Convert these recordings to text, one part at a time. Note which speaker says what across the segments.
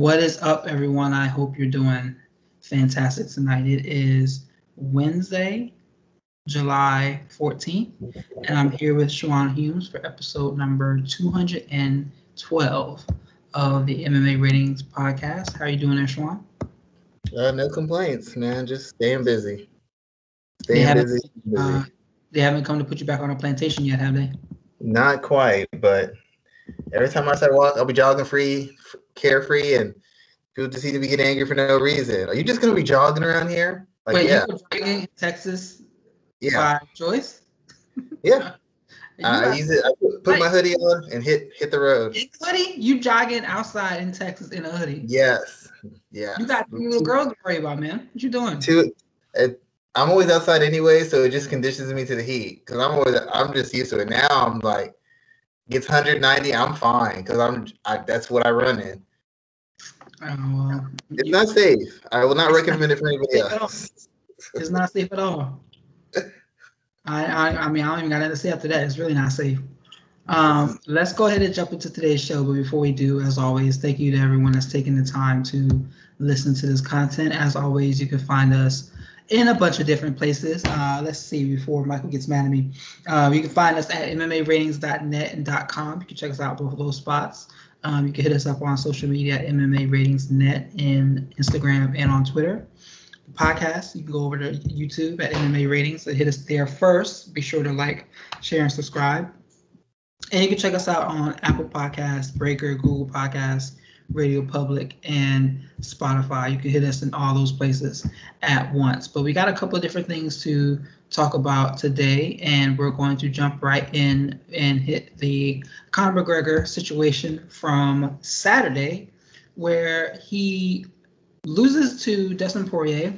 Speaker 1: What is up, everyone? I hope you're doing fantastic tonight. It is Wednesday, July 14th, and I'm here with Shawan Humes for episode number 212 of the MMA Ratings Podcast. How are you doing there, Shawan?
Speaker 2: Uh, no complaints, man. Just staying busy. Staying
Speaker 1: they
Speaker 2: busy. busy.
Speaker 1: Uh, they haven't come to put you back on a plantation yet, have they?
Speaker 2: Not quite, but every time I start walking, I'll be jogging free, carefree, and people just seem to be getting angry for no reason. Are you just gonna be jogging around here?
Speaker 1: Like, Wait, yeah. you Texas
Speaker 2: yeah.
Speaker 1: by choice?
Speaker 2: Yeah. I use it. I put, my hoodie on and hit hit the road.
Speaker 1: Hoodie? You jogging outside in Texas in a hoodie?
Speaker 2: Yes. Yeah.
Speaker 1: You got two little girls to worry about, man. What you doing?
Speaker 2: Two. It, I'm always outside anyway, so it just conditions me to the heat because I'm always I'm just used to it. Now I'm like, gets 190, I'm fine because I'm I, that's what I run in.
Speaker 1: Well,
Speaker 2: it's not safe. I will not recommend it for anybody else.
Speaker 1: It's not safe at all. I, I I mean I don't even got anything to say after that. It's really not safe. Um, let's go ahead and jump into today's show. But before we do, as always, thank you to everyone that's taking the time to listen to this content. As always, you can find us in a bunch of different places. Uh, let's see before Michael gets mad at me. Uh, you can find us at MMAratings.net and .com. You can check us out both of those spots. Um, you can hit us up on social media at MMA Ratings Net in Instagram and on Twitter. The podcast, you can go over to YouTube at MMA Ratings and hit us there first. Be sure to like, share, and subscribe. And you can check us out on Apple Podcasts, Breaker, Google Podcasts, Radio Public, and Spotify. You can hit us in all those places at once. But we got a couple of different things to talk about today, and we're going to jump right in and hit the Conor McGregor situation from Saturday, where he loses to Dustin Poirier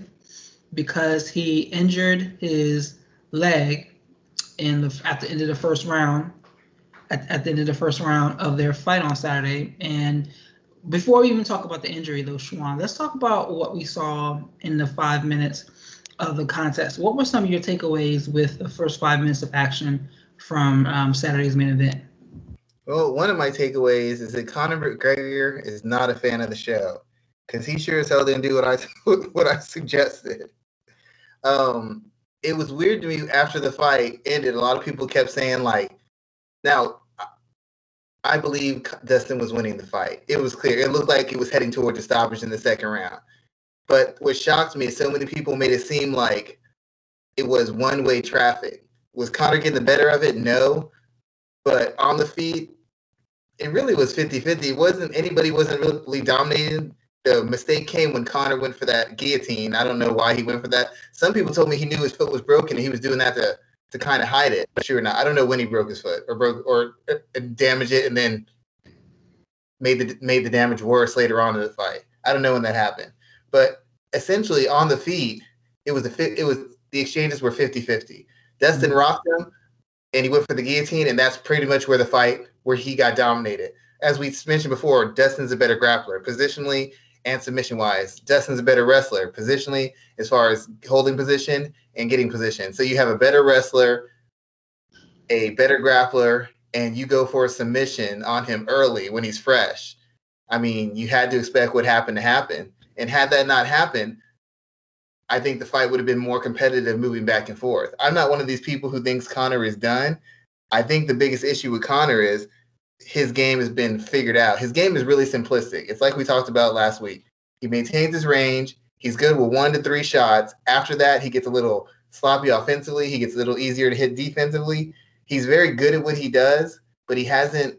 Speaker 1: because he injured his leg in the at the end of the first round. At, at the end of the first round of their fight on Saturday, and before we even talk about the injury, though, Schwan, let's talk about what we saw in the five minutes of the contest. What were some of your takeaways with the first five minutes of action from um, Saturday's main event?
Speaker 2: Well, one of my takeaways is that Conor McGregor is not a fan of the show because he sure as hell didn't do what I what I suggested. Um, it was weird to me after the fight ended. A lot of people kept saying like, now I believe Dustin was winning the fight. It was clear. It looked like it was heading towards a stoppage in the second round. But what shocked me is so many people made it seem like it was one way traffic. Was Conor getting the better of it? No. But on the feet, it really was 50 50. It wasn't anybody wasn't really dominating. The mistake came when Conor went for that guillotine. I don't know why he went for that. Some people told me he knew his foot was broken and he was doing that to to kind of hide it. Sure or not, I don't know when he broke his foot or broke or uh, damaged it and then made the made the damage worse later on in the fight. I don't know when that happened. But essentially on the feet, it was the it was the exchanges were 50-50. Dustin mm-hmm. rocked him and he went for the guillotine, and that's pretty much where the fight where he got dominated. As we mentioned before, Dustin's a better grappler. Positionally, and submission wise. Dustin's a better wrestler positionally as far as holding position and getting position. So you have a better wrestler, a better grappler, and you go for a submission on him early when he's fresh. I mean, you had to expect what happened to happen. And had that not happened, I think the fight would have been more competitive moving back and forth. I'm not one of these people who thinks Conor is done. I think the biggest issue with Conor is his game has been figured out. His game is really simplistic. It's like we talked about last week. He maintains his range. He's good with one to three shots. After that, he gets a little sloppy offensively. He gets a little easier to hit defensively. He's very good at what he does, but he hasn't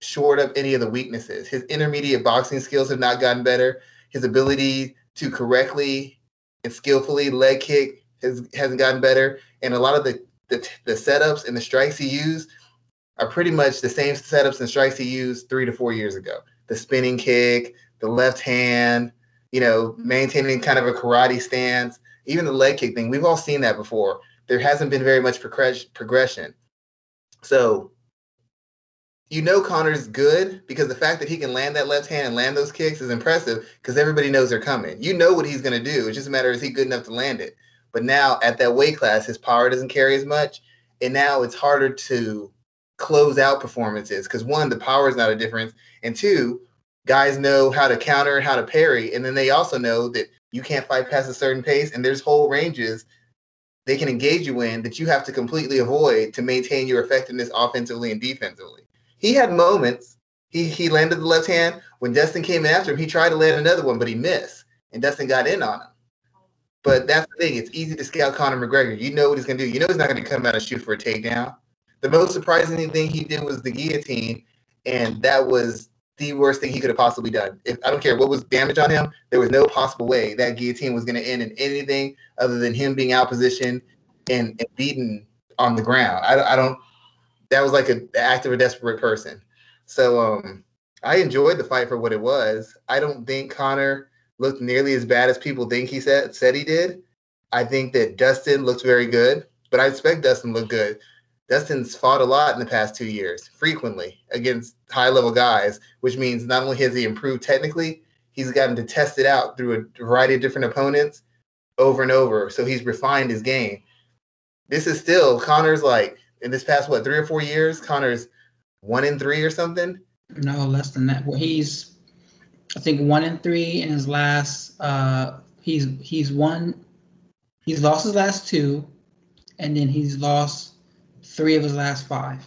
Speaker 2: shored up any of the weaknesses. His intermediate boxing skills have not gotten better. His ability to correctly and skillfully leg kick has, hasn't gotten better. And a lot of the, the, the setups and the strikes he used are pretty much the same setups and strikes he used three to four years ago. The spinning kick, the left hand, you know, mm-hmm. maintaining kind of a karate stance, even the leg kick thing. We've all seen that before. There hasn't been very much progression. So you know Conor's good because the fact that he can land that left hand and land those kicks is impressive because everybody knows they're coming. You know what he's going to do. It's just a matter is he good enough to land it. But now at that weight class, his power doesn't carry as much, and now it's harder to close out performances because one, the power is not a difference, and two, guys know how to counter and how to parry, and then they also know that you can't fight past a certain pace, and there's whole ranges they can engage you in that you have to completely avoid to maintain your effectiveness offensively and defensively. He had moments. He he landed the left hand when Dustin came after him. He tried to land another one, but he missed, and Dustin got in on him. But that's the thing. It's easy to scout Conor McGregor. You know what he's going to do. You know he's not going to come out and shoot for a takedown. The most surprising thing he did was the guillotine, and that was the worst thing he could have possibly done. If I don't care what was damage on him, there was no possible way that guillotine was going to end in anything other than him being out position and, and beaten on the ground. I, I don't. That was like an act of a desperate person. So um, I enjoyed the fight for what it was. I don't think Conor looked nearly as bad as people think he said said he did. I think that Dustin looks very good, but I expect Dustin to look good. Dustin's fought a lot in the past two years, frequently against high level guys, which means not only has he improved technically, he's gotten to test it out through a variety of different opponents over and over. So he's refined his game. This is still Conor's like in this past what three or four years, Conor's one in three or something.
Speaker 1: No, less than that. Well, he's I think one in three in his last. Uh, he's he's won. He's lost his last two, and then he's lost three of his last five.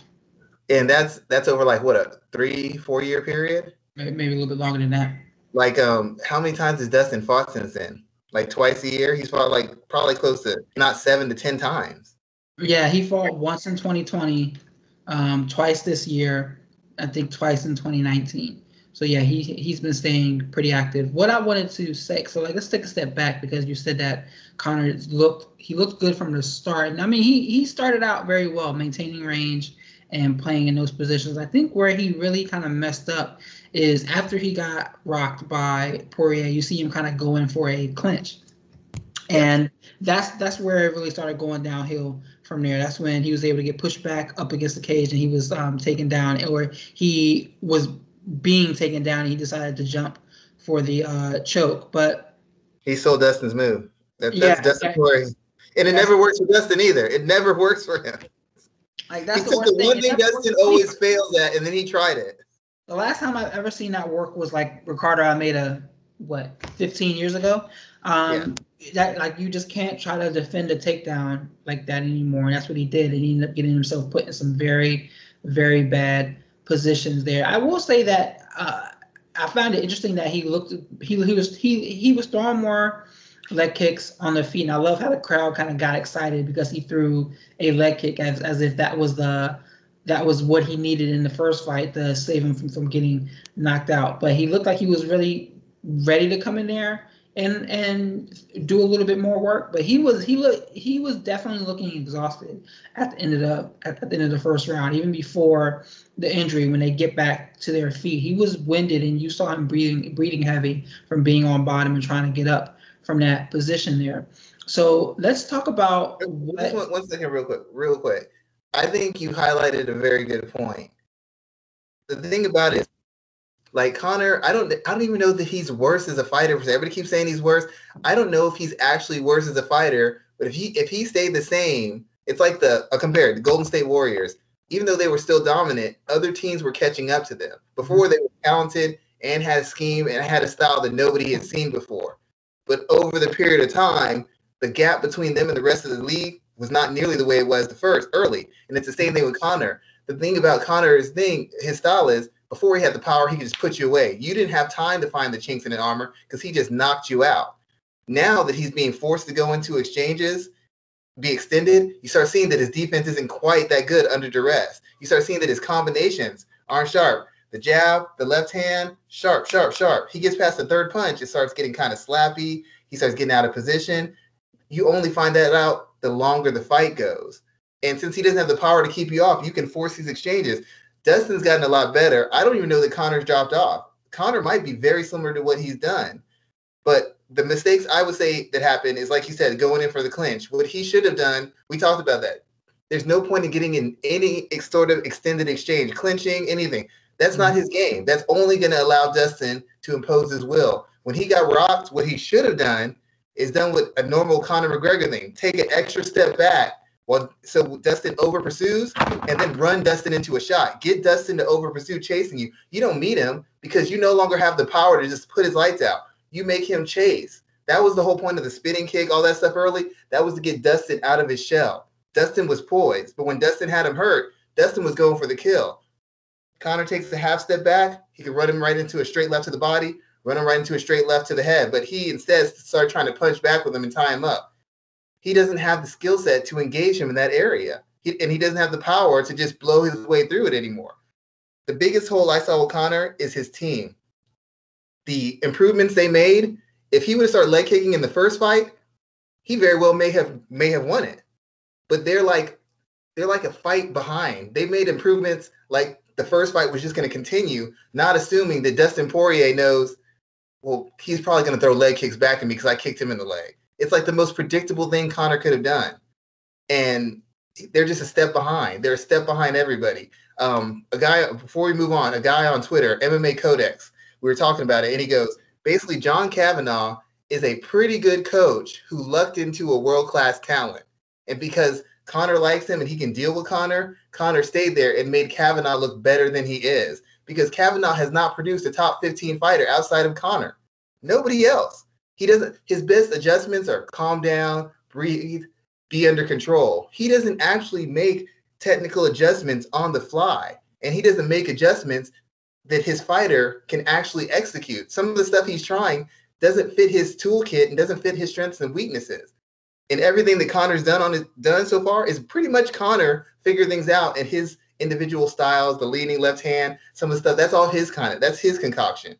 Speaker 2: And that's that's over like what a three four year period.
Speaker 1: Maybe, maybe a little bit longer than that.
Speaker 2: Like um, how many times has Dustin fought since then? Like twice a year. He's fought like probably close to not seven to ten times.
Speaker 1: Yeah, he fought once in 2020, um, twice this year. I think twice in 2019. So yeah, he he's been staying pretty active. What I wanted to say, so like let's take a step back because you said that Conor looked he looked good from the start. And I mean he he started out very well, maintaining range and playing in those positions. I think where he really kind of messed up is after he got rocked by Poirier, you see him kind of going for a clinch. And that's that's where it really started going downhill from there. That's when he was able to get pushed back up against the cage and he was um, taken down, or he was being taken down, he decided to jump for the uh, choke. But
Speaker 2: he stole Dustin's move. That, that's yeah, Dustin Poirier. And it never works for Dustin either. It never works for him. Like that's he the, the one thing Dustin always fails at, and then he tried it.
Speaker 1: The last time I've ever seen that work was like Ricardo Almeida, what, 15 years ago. Um, yeah. That like you just can't try to defend a takedown like that anymore. And that's what he did, and he ended up getting himself put in some very, very bad positions there. I will say that uh, I found it interesting that he looked he he was he he was throwing more leg kicks on the feet, and I love how the crowd kind of got excited because he threw a leg kick as as if that was the that was what he needed in the first fight to save him from, from getting knocked out. But he looked like he was really ready to come in there and and do a little bit more work. But he was he looked he was definitely looking exhausted at the end of the at the end of the first round, even before the injury. When they get back to their feet, he was winded, and you saw him breathing breathing heavy from being on bottom and trying to get up from that position there. So let's talk about
Speaker 2: what, one, one second, real quick, real quick. I think you highlighted a very good point. The thing about it like Conor, I don't I don't even know that he's worse as a fighter. Because everybody keeps saying he's worse. I don't know if he's actually worse as a fighter, but if he if he stayed the same, it's like the uh, compared the Golden State Warriors. Even though they were still dominant, other teams were catching up to them. Before they were talented and had a scheme and had a style that nobody had seen before. But over the period of time, the gap between them and the rest of the league was not nearly the way it was the first early. And it's the same thing with Conor. The thing about Conor's thing, his style is before he had the power, he could just put you away. You didn't have time to find the chinks in the armor because he just knocked you out. Now that he's being forced to go into exchanges, be extended, you start seeing that his defense isn't quite that good under duress. You start seeing that his combinations aren't sharp. The jab, the left hand, sharp, sharp, sharp. He gets past the third punch, it starts getting kind of slappy. He starts getting out of position. You only find that out the longer the fight goes. And since he doesn't have the power to keep you off, you can force these exchanges. Dustin's gotten a lot better. I don't even know that Conor's dropped off. Conor might be very similar to what he's done. But the mistakes I would say that happened is like you said, going in for the clinch. What he should have done, we talked about that. There's no point in getting in any sort of extended exchange, clinching, anything. That's not his game. That's only going to allow Dustin to impose his will. When he got rocked, what he should have done is done with a normal Conor McGregor thing. Take an extra step back, Well, so Dustin over pursues and then run Dustin into a shot. Get Dustin to over pursue chasing you. You don't meet him because you no longer have the power to just put his lights out. You make him chase. That was the whole point of the spinning kick, all that stuff early. That was to get Dustin out of his shell. Dustin was poised, but when Dustin had him hurt, Dustin was going for the kill. Conor takes a half step back. He could run him right into a straight left to the body, run him right into a straight left to the head. But he instead started trying to punch back with him and tie him up. He doesn't have the skill set to engage him in that area. He, and he doesn't have the power to just blow his way through it anymore. The biggest hole I saw with Conor is his team. The improvements they made, if he would have started leg kicking in the first fight, he very well may have may have won it. But they're like they're like a fight behind. They made improvements like the first fight was just going to continue, not assuming that Dustin Poirier knows, well, he's probably going to throw leg kicks back at me because I kicked him in the leg. It's like the most predictable thing Conor could have done. And they're just a step behind. They're a step behind everybody. Um, a guy, before we move on, a guy on Twitter, MMA Codex, we were talking about it, and he goes, basically, John Kavanagh is a pretty good coach who lucked into a world class talent. And because Conor likes him and he can deal with Conor, Conor stayed there and made Kavanagh look better than he is because Kavanagh has not produced a top 15 fighter outside of Conor. Nobody else. He doesn't, his best adjustments are calm down, breathe, be under control. He doesn't actually make technical adjustments on the fly, and he doesn't make adjustments that his fighter can actually execute. Some of the stuff he's trying doesn't fit his toolkit and doesn't fit his strengths and weaknesses and everything that Conor's done on his done so far is pretty much Conor figure things out and his individual styles, the leaning left hand, some of the stuff. That's all his kind of that's his concoction.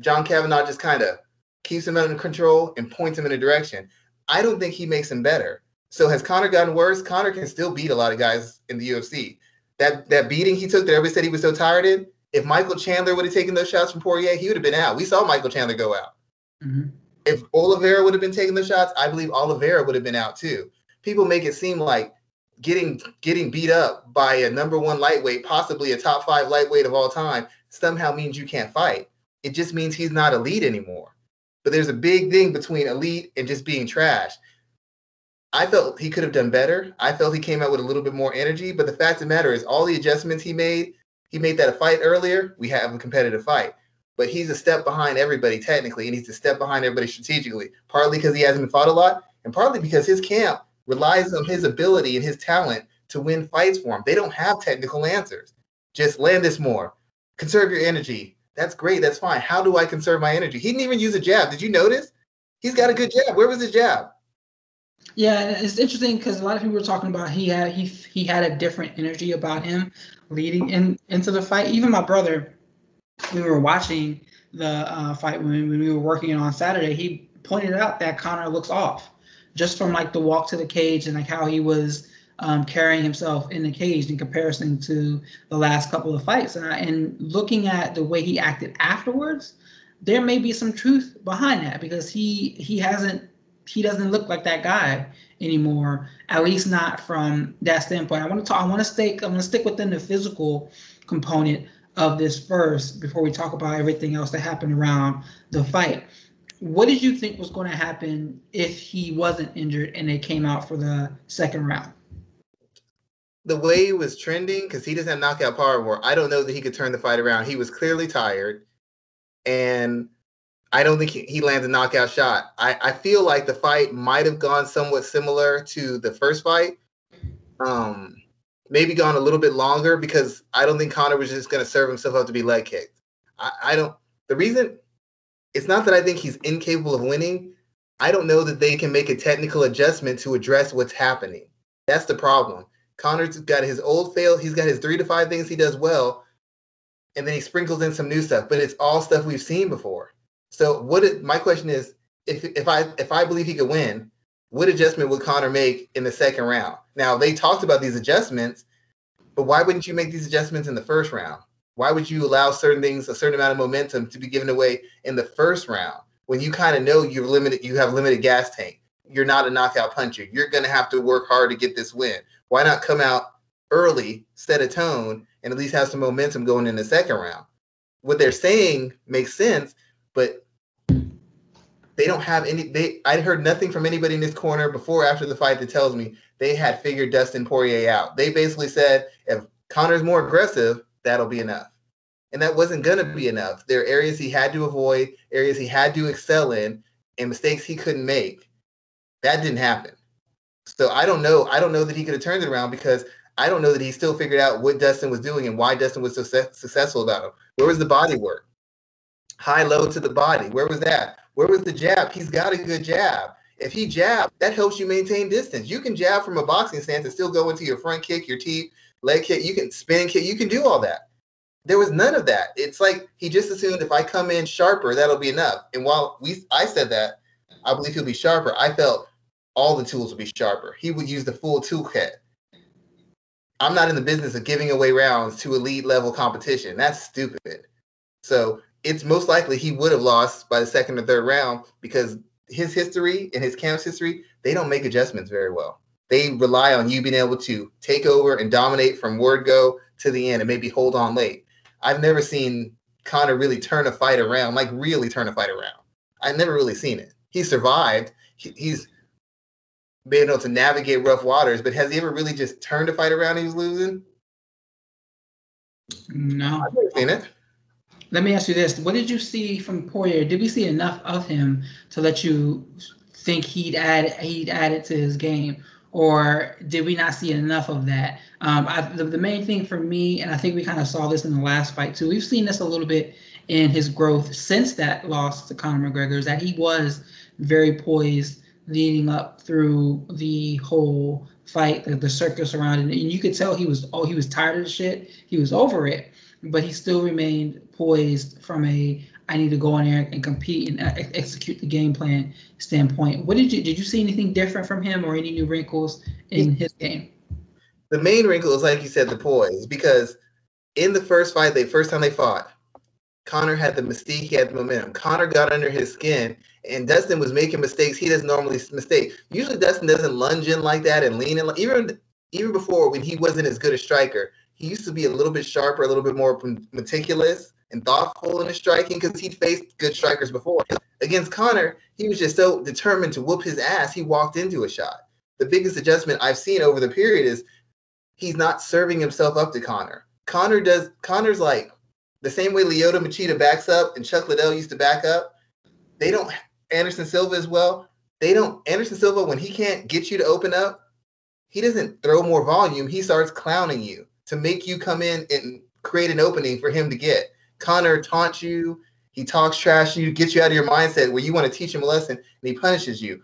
Speaker 2: John Kavanagh just kind of keeps him under control and points him in a direction. I don't think he makes him better. So has Conor gotten worse? Conor can still beat a lot of guys in the UFC. That that beating he took that everybody said he was so tired in. If Michael Chandler would have taken those shots from Poirier, he would have been out. We saw Michael Chandler go out. Mm-hmm if Oliveira would have been taking the shots, I believe Oliveira would have been out too. People make it seem like getting getting beat up by a number one lightweight, possibly a top five lightweight of all time, somehow means you can't fight. It just means he's not elite anymore. But there's a big thing between elite and just being trash. I felt he could have done better. I felt he came out with a little bit more energy. But the fact of the matter is, all the adjustments he made, he made that a fight earlier. We have a competitive fight but he's a step behind everybody technically, and he's a step behind everybody strategically. Partly because he hasn't fought a lot, and partly because his camp relies on his ability and his talent to win fights for him. They don't have technical answers. Just land this more. Conserve your energy. That's great. That's fine. How do I conserve my energy? He didn't even use a jab. Did you notice? He's got a good jab. Where was his jab?
Speaker 1: Yeah, it's interesting because a lot of people were talking about he had he he had a different energy about him leading in into the fight. Even my brother, we were watching the uh, fight when, when we were working on Saturday, he pointed out that Conor looks off just from like the walk to the cage and like how he was um, carrying himself in the cage in comparison to the last couple of fights. And, I, and looking at the way he acted afterwards, there may be some truth behind that because he he hasn't he doesn't look like that guy anymore. At least not from that standpoint. I want to talk. I want to stick. I want to stick within the physical component of this first before we talk about everything else that happened around the fight. What did you think was going to happen if he wasn't injured and they came out for the second round?
Speaker 2: The way he was trending, because he doesn't have knockout power more, I don't know that he could turn the fight around. He was clearly tired, and I don't think he, he landed a knockout shot. I, I feel like the fight might have gone somewhat similar to the first fight. Um, maybe gone a little bit longer because I don't think Conor was just going to serve himself up to be leg kicked. I, I don't. The reason it's not that I think he's incapable of winning. I don't know that they can make a technical adjustment to address what's happening. That's the problem. Conor's got his old fail. He's got his three to five things he does well, and then he sprinkles in some new stuff. But it's all stuff we've seen before. So what? It, my question is, if if I if I believe he could win, what adjustment would Conor make in the second round? Now they talked about these adjustments, but why wouldn't you make these adjustments in the first round? Why would you allow certain things, a certain amount of momentum to be given away in the first round when you kind of know you're limited, you have limited gas tank. You're not a knockout puncher. You're gonna have to work hard to get this win. Why not come out early, set a tone, and at least have some momentum going in the second round? What they're saying makes sense, but they don't have any they I heard nothing from anybody in this corner before after the fight that tells me they had figured Dustin Poirier out. They basically said if Conor's more aggressive, that'll be enough. And that wasn't going to be enough. There are areas he had to avoid, areas he had to excel in, and mistakes he couldn't make. That didn't happen. So I don't know. I don't know that he could have turned it around because I don't know that he still figured out what Dustin was doing and why Dustin was so successful about him. Where was the body work? High low to the body. Where was that? Where was the jab? He's got a good jab. If he jab, that helps you maintain distance. You can jab from a boxing stance and still go into your front kick, your teeth, leg kick. You can spin kick. You can do all that. There was none of that. It's like he just assumed if I come in sharper, that'll be enough. And while we, I said that, I believe he'll be sharper. I felt all the tools would be sharper. He would use the full toolkit. I'm not in the business of giving away rounds to elite level competition. That's stupid. So it's most likely he would have lost by the second or third round because his history and his camp's history, they don't make adjustments very well. They rely on you being able to take over and dominate from word go to the end and maybe hold on late. I've never seen Conor really turn a fight around, like really turn a fight around. I've never really seen it. He survived. He, he's been able to navigate rough waters, but has he ever really just turned a fight around he was losing?
Speaker 1: No.
Speaker 2: I've never seen it.
Speaker 1: Let me ask you this: What did you see from Poirier? Did we see enough of him to let you think he'd add he'd add it to his game, or did we not see enough of that? Um, I, the, the main thing for me, and I think we kind of saw this in the last fight too. We've seen this a little bit in his growth since that loss to Conor McGregor. Is that he was very poised leading up through the whole fight, the, the circus around it, and you could tell he was oh he was tired of the shit. He was over it but he still remained poised from a I need to go in there and compete and execute the game plan standpoint. What did you did you see anything different from him or any new wrinkles in his game?
Speaker 2: The main wrinkle is like you said, the poise, because in the first fight, the first time they fought, Conor had the mystique, he had the momentum. Conor got under his skin, and Dustin was making mistakes he doesn't normally mistake. Usually, Dustin doesn't lunge in like that and lean in. Even even before when he wasn't as good a striker, he used to be a little bit sharper, a little bit more meticulous and thoughtful in his striking because he'd faced good strikers before. Against Conor, he was just so determined to whoop his ass, he walked into a shot. The biggest adjustment I've seen over the period is he's not serving himself up to Conor. Conor does Conor's like the same way Lyoto Machida backs up and Chuck Liddell used to back up. They don't Anderson Silva as well. They don't Anderson Silva when he can't get you to open up, he doesn't throw more volume. He starts clowning you to make you come in and create an opening for him to get. Conor taunts you, he talks trash to you, gets you out of your mindset where you want to teach him a lesson, and he punishes you.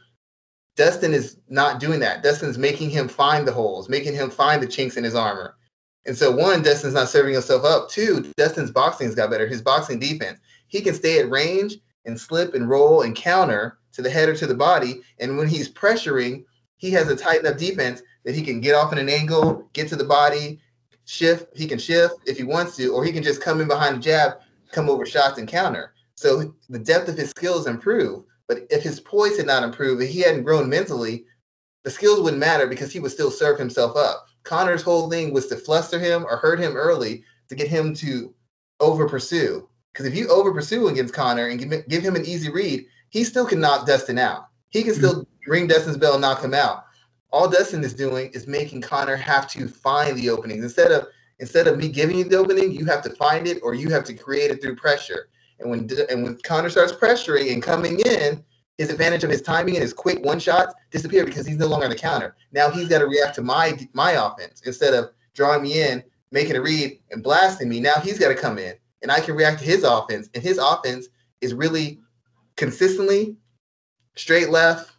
Speaker 2: Dustin is not doing that. Dustin's making him find the holes, making him find the chinks in his armor. And so, one, Dustin's not serving himself up. Two, Dustin's boxing's got better. His boxing defense. He can stay at range and slip and roll and counter to the head or to the body. And when he's pressuring, he has a tight enough defense that he can get off in an angle, get to the body, shift. He can shift if he wants to, or he can just come in behind the jab, come over shots and counter. So the depth of his skills improve. But if his poise had not improved, if he hadn't grown mentally, the skills wouldn't matter because he would still serve himself up. Conor's whole thing was to fluster him or hurt him early to get him to over pursue. Because if you over pursue against Conor and give, give him an easy read, he still can knock Dustin out. He can still mm-hmm. ring Dustin's bell and knock him out all Dustin is doing is making Conor have to find the openings instead of instead of me giving you the opening, you have to find it or you have to create it through pressure. And when and when Conor starts pressuring and coming in, his advantage of his timing and his quick one shots disappear because he's no longer on the counter. Now he's got to react to my my offense instead of drawing me in, making a read and blasting me. Now he's got to come in and I can react to his offense. And his offense is really consistently straight left,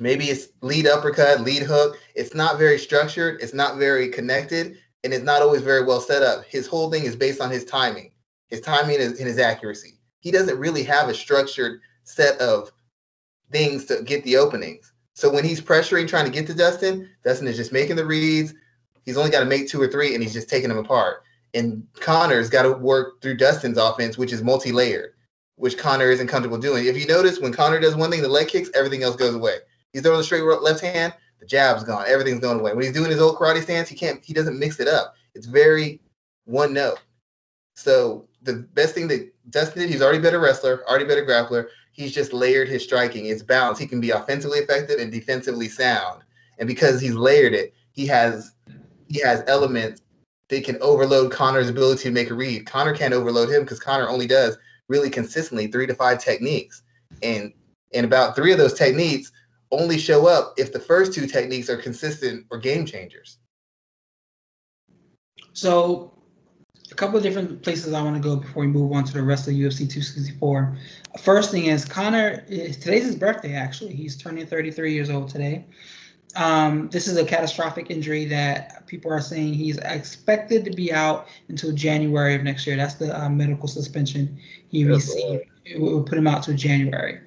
Speaker 2: maybe it's lead uppercut, lead hook. It's not very structured, it's not very connected, and it's not always very well set up. His whole thing is based on his timing, his timing and his accuracy. He doesn't really have a structured set of things to get the openings. So when he's pressuring, trying to get to Dustin, Dustin is just making the reads. He's only got to make two or three, and he's just taking them apart. And Conor's got to work through Dustin's offense, which is multi-layered, which Conor isn't comfortable doing. If you notice, when Connor does one thing, the leg kicks, everything else goes away. He's throwing the straight left hand, the jab's gone. Everything's going away. When he's doing his old karate stance, he can't. He doesn't mix it up. It's very one note. So the best thing that Dustin did, he's already better wrestler, already better grappler. He's just layered his striking. It's balanced. He can be offensively effective and defensively sound. and because he's layered it, he has he has elements that can overload Conor's ability to make a read. Conor can't overload him because Conor only does really consistently three to five techniques, and and about three of those techniques only show up if the first two techniques are consistent or game changers.
Speaker 1: So, a couple of different places I want to go before we move on to the rest of UFC 264. First thing is Conor. Eh, today's his birthday. Actually, he's turning 33 years old today. Um, this is a catastrophic injury that people are saying he's expected to be out until January of next year. That's the uh, medical suspension he received. It will put him out to January.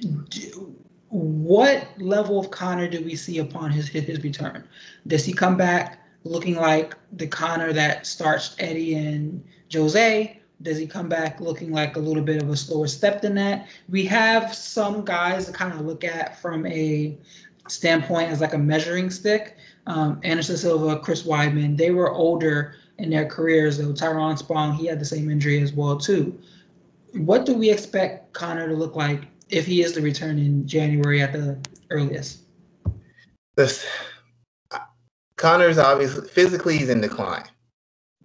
Speaker 1: Do, what level of Conor do we see upon his his return? Does he come back looking like the Conor that starched Eddie and Jose? Does he come back looking like a little bit of a slower step than that? We have some guys to kind of look at from a standpoint as like a measuring stick. Um, Anderson Silva, Chris Weidman, they were older in their careers. Though Tyrone Spong, he had the same injury as well too. What do we expect Conor to look like if he is to return in January at the earliest?
Speaker 2: This Conor's obviously physically he's in decline.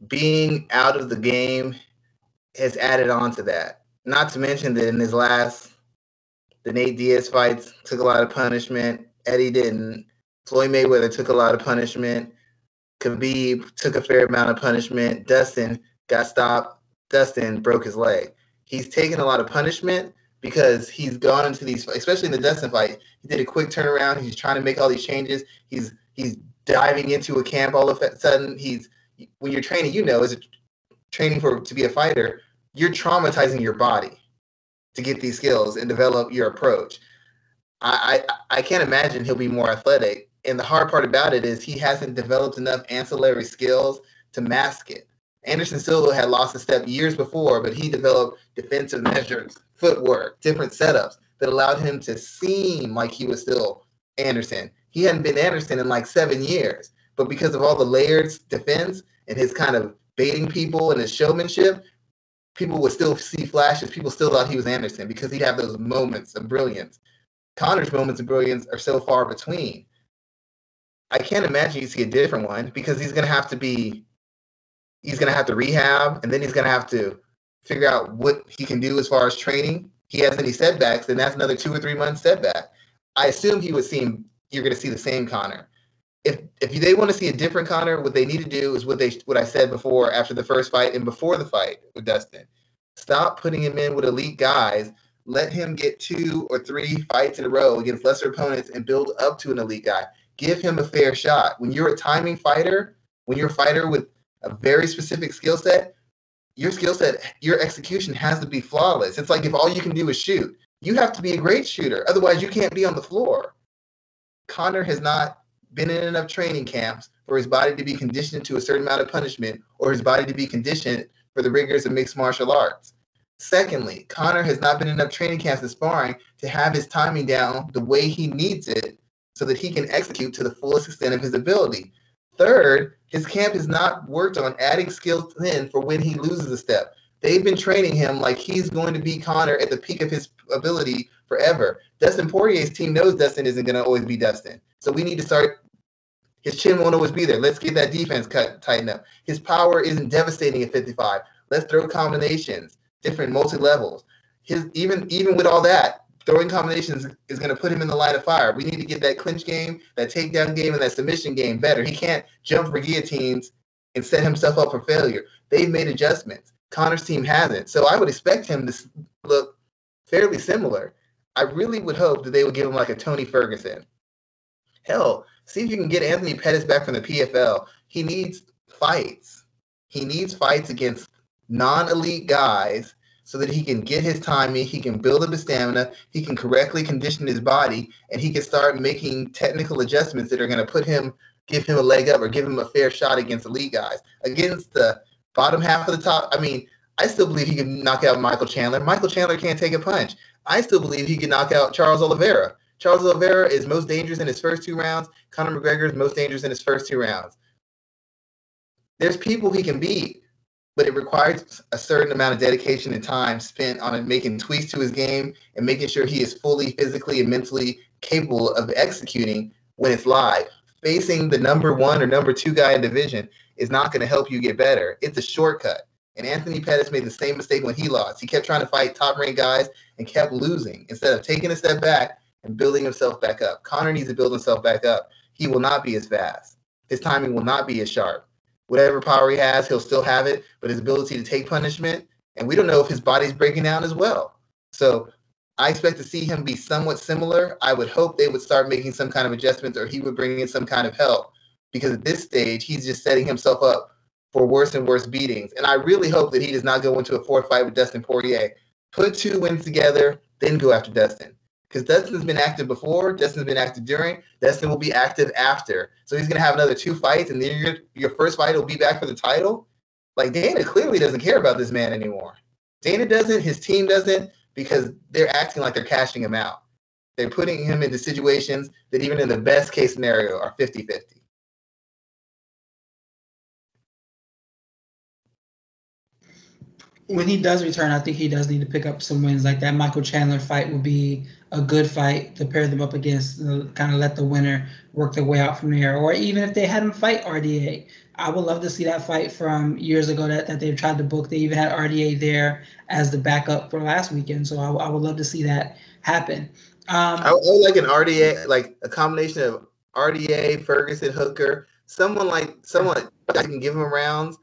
Speaker 2: Being out of the game has added on to that. Not to mention that in his last the Nate Diaz fights took a lot of punishment. Eddie didn't. Floyd Mayweather took a lot of punishment. Khabib took a fair amount of punishment. Dustin got stopped. Dustin broke his leg. He's taken a lot of punishment because he's gone into these, especially in the Dustin fight. He did a quick turnaround. He's trying to make all these changes. He's he's diving into a camp all of a sudden. He's when you're training, you know, is training for to be a fighter, you're traumatizing your body to get these skills and develop your approach. I, I, I can't imagine he'll be more athletic. And the hard part about it is he hasn't developed enough ancillary skills to mask it. Anderson Silva had lost a step years before, but he developed defensive measures, footwork, different setups that allowed him to seem like he was still Anderson. He hadn't been Anderson in like seven years, but because of all the layered defense and his kind of baiting people and his showmanship, people would still see flashes. People still thought he was Anderson because he'd have those moments of brilliance. Conor's moments of brilliance are so far between. I can't imagine you see a different one because he's going to have to be, he's going to have to rehab and then he's going to have to figure out what he can do as far as training. He has any setbacks, then that's another two or three months setback. I assume he would seem you're going to see the same Conor. If if they want to see a different Conor, what they need to do is what they what I said before after the first fight and before the fight with Dustin. Stop putting him in with elite guys let him get two or three fights in a row against lesser opponents and build up to an elite guy. Give him a fair shot. When you're a timing fighter, when you're a fighter with a very specific skill set, your skill set, your execution has to be flawless. It's like if all you can do is shoot, you have to be a great shooter. Otherwise, you can't be on the floor. Conor has not been in enough training camps for his body to be conditioned to a certain amount of punishment or his body to be conditioned for the rigors of mixed martial arts. Secondly, Conor has not been enough training camps and sparring to have his timing down the way he needs it so that he can execute to the fullest extent of his ability. Third, his camp has not worked on adding skills in for when he loses a step. They've been training him like he's going to be Conor at the peak of his ability forever. Dustin Poirier's team knows Dustin isn't going to always be Dustin. So we need to start. His chin won't always be there. Let's get that defense cut tighten up. His power isn't devastating at 55. Let's throw combinations different multi levels. His even even with all that, throwing combinations is going to put him in the line of fire. We need to get that clinch game, that takedown game, and that submission game better. He can't jump for guillotines and set himself up for failure. They've made adjustments. Conor's team hasn't. So I would expect him to look fairly similar. I really would hope that they would give him like a Tony Ferguson. Hell, see if you can get Anthony Pettis back from the PFL. He needs fights. He needs fights against non-elite guys so that he can get his timing, he can build up his stamina, he can correctly condition his body, and he can start making technical adjustments that are going to put him, give him a leg up or give him a fair shot against elite guys. Against the bottom half of the top, I mean, I still believe he can knock out Michael Chandler. Michael Chandler can't take a punch. I still believe he can knock out Charles Oliveira. Charles Oliveira is most dangerous in his first two rounds. Conor McGregor is most dangerous in his first two rounds. There's people he can beat but it requires a certain amount of dedication and time spent on making tweaks to his game and making sure he is fully physically and mentally capable of executing when it's live. Facing the number one or number two guy in division is not going to help you get better. It's a shortcut. And Anthony Pettis made the same mistake when he lost. He kept trying to fight top ranked guys and kept losing instead of taking a step back and building himself back up. Conor needs to build himself back up. He will not be as fast. His timing will not be as sharp. Whatever power he has, he'll still have it, but his ability to take punishment, and we don't know if his body's breaking down as well. So I expect to see him be somewhat similar. I would hope they would start making some kind of adjustments or he would bring in some kind of help because at this stage, he's just setting himself up for worse and worse beatings. And I really hope that he does not go into a fourth fight with Dustin Poirier. Put two wins together, then go after Dustin. Because Dustin's been active before, Dustin's been active during, Dustin will be active after. So he's going to have another two fights, and then your, your first fight will be back for the title. Like Dana clearly doesn't care about this man anymore. Dana doesn't, his team doesn't, because they're acting like they're cashing him out. They're putting him into situations that, even in the best case scenario, are 50 50.
Speaker 1: when he does return, I think he does need to pick up some wins. Like that Michael Chandler fight would be a good fight to pair them up against, uh, kind of let the winner work their way out from there. Or even if they had him fight RDA, I would love to see that fight from years ago that, that they've tried to book. They even had RDA there as the backup for last weekend. So I, I would love to see that happen. Um,
Speaker 2: I, I would like an RDA, like a combination of RDA, Ferguson, Hooker, someone like someone that can give him rounds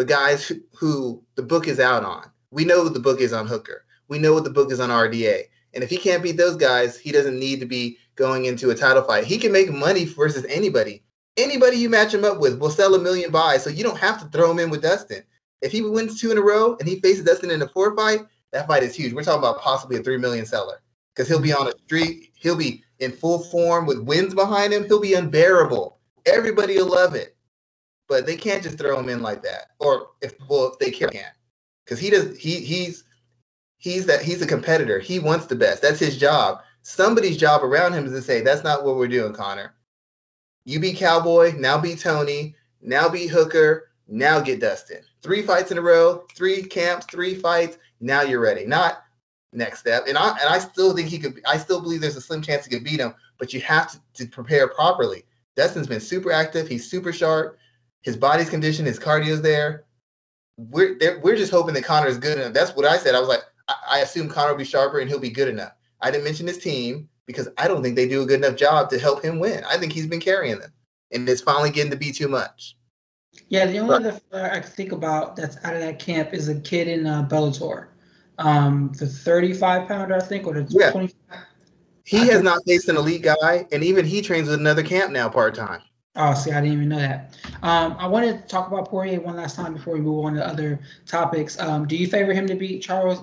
Speaker 2: but guys who, who the book is out on. We know what the book is on Hooker. We know what the book is on RDA. And if he can't beat those guys, he doesn't need to be going into a title fight. He can make money versus anybody. Anybody you match him up with will sell a million buys. So you don't have to throw him in with Dustin. If he wins two in a row and he faces Dustin in a four fight, that fight is huge. We're talking about possibly a three million seller because he'll be on a street, He'll be in full form with wins behind him. He'll be unbearable. Everybody will love it but they can't just throw him in like that. Or if well, if they can't, because he does. He he's he's that he's a competitor. He wants the best. That's his job. Somebody's job around him is to say, "That's not what we're doing, Conor. You be Cowboy, now be Tony, now be Hooker, now get Dustin. Three fights in a row, three camps, three fights. Now you're ready. Not next step. And I and I still think he could. I still believe there's a slim chance he could beat him, but you have to, to prepare properly. Dustin's been super active. He's super sharp. His body's condition, his cardio's there. We're we're just hoping that Conor is good enough. That's what I said. I was like, I, assume Conor will be sharper and he'll be good enough. I didn't mention his team because I don't think they do a good enough job to help him win. I think he's been carrying them, and it's finally getting to be too much.
Speaker 1: Yeah, the only other I can think about that's out of that camp is a kid in uh, Bellator, um, the 35 pounder, I think, or the yeah. 25.
Speaker 2: He I has think- not faced an elite guy, and even he trains with another camp now part time.
Speaker 1: Oh, see, I didn't even know that. Um, I wanted to talk about Poirier one last time before we move on to other topics. Um, do you favor him to beat Charles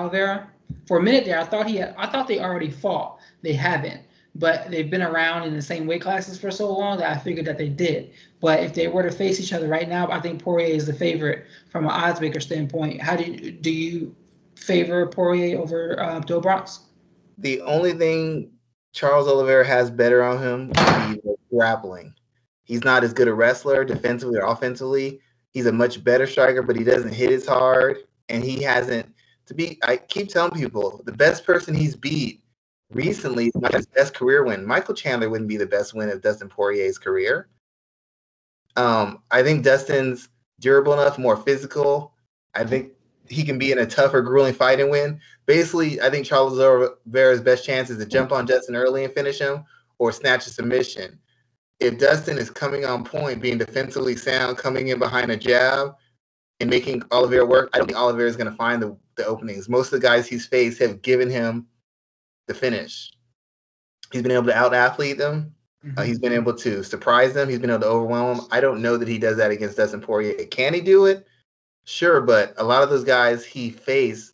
Speaker 1: Oliveira? For a minute there, I thought he, had, I thought they already fought. They haven't, but they've been around in the same weight classes for so long that I figured that they did. But if they were to face each other right now, I think Poirier is the favorite from an odds maker standpoint. How do you, do you favor Poirier over uh, Bronx?
Speaker 2: The only thing Charles Oliveira has better on him be grappling. He's not as good a wrestler defensively or offensively. He's a much better striker, but he doesn't hit as hard. And he hasn't to be I keep telling people the best person he's beat recently is not his best career win. Michael Chandler wouldn't be the best win of Dustin Poirier's career. Um, I think Dustin's durable enough, more physical. I think he can be in a tougher, grueling fight and win. Basically, I think Charles Oliveira's best chance is to jump on Dustin early and finish him or snatch a submission if Dustin is coming on point, being defensively sound, coming in behind a jab, and making Oliveira work, I don't think Oliveira is going to find the, the openings. Most of the guys he's faced have given him the finish. He's been able to out athlete them. Uh, mm-hmm. Uh, he's been able to surprise them. He's been able to overwhelm them. I don't know that he does that against Dustin Poirier. Can he do it? Sure, but a lot of those guys he faced,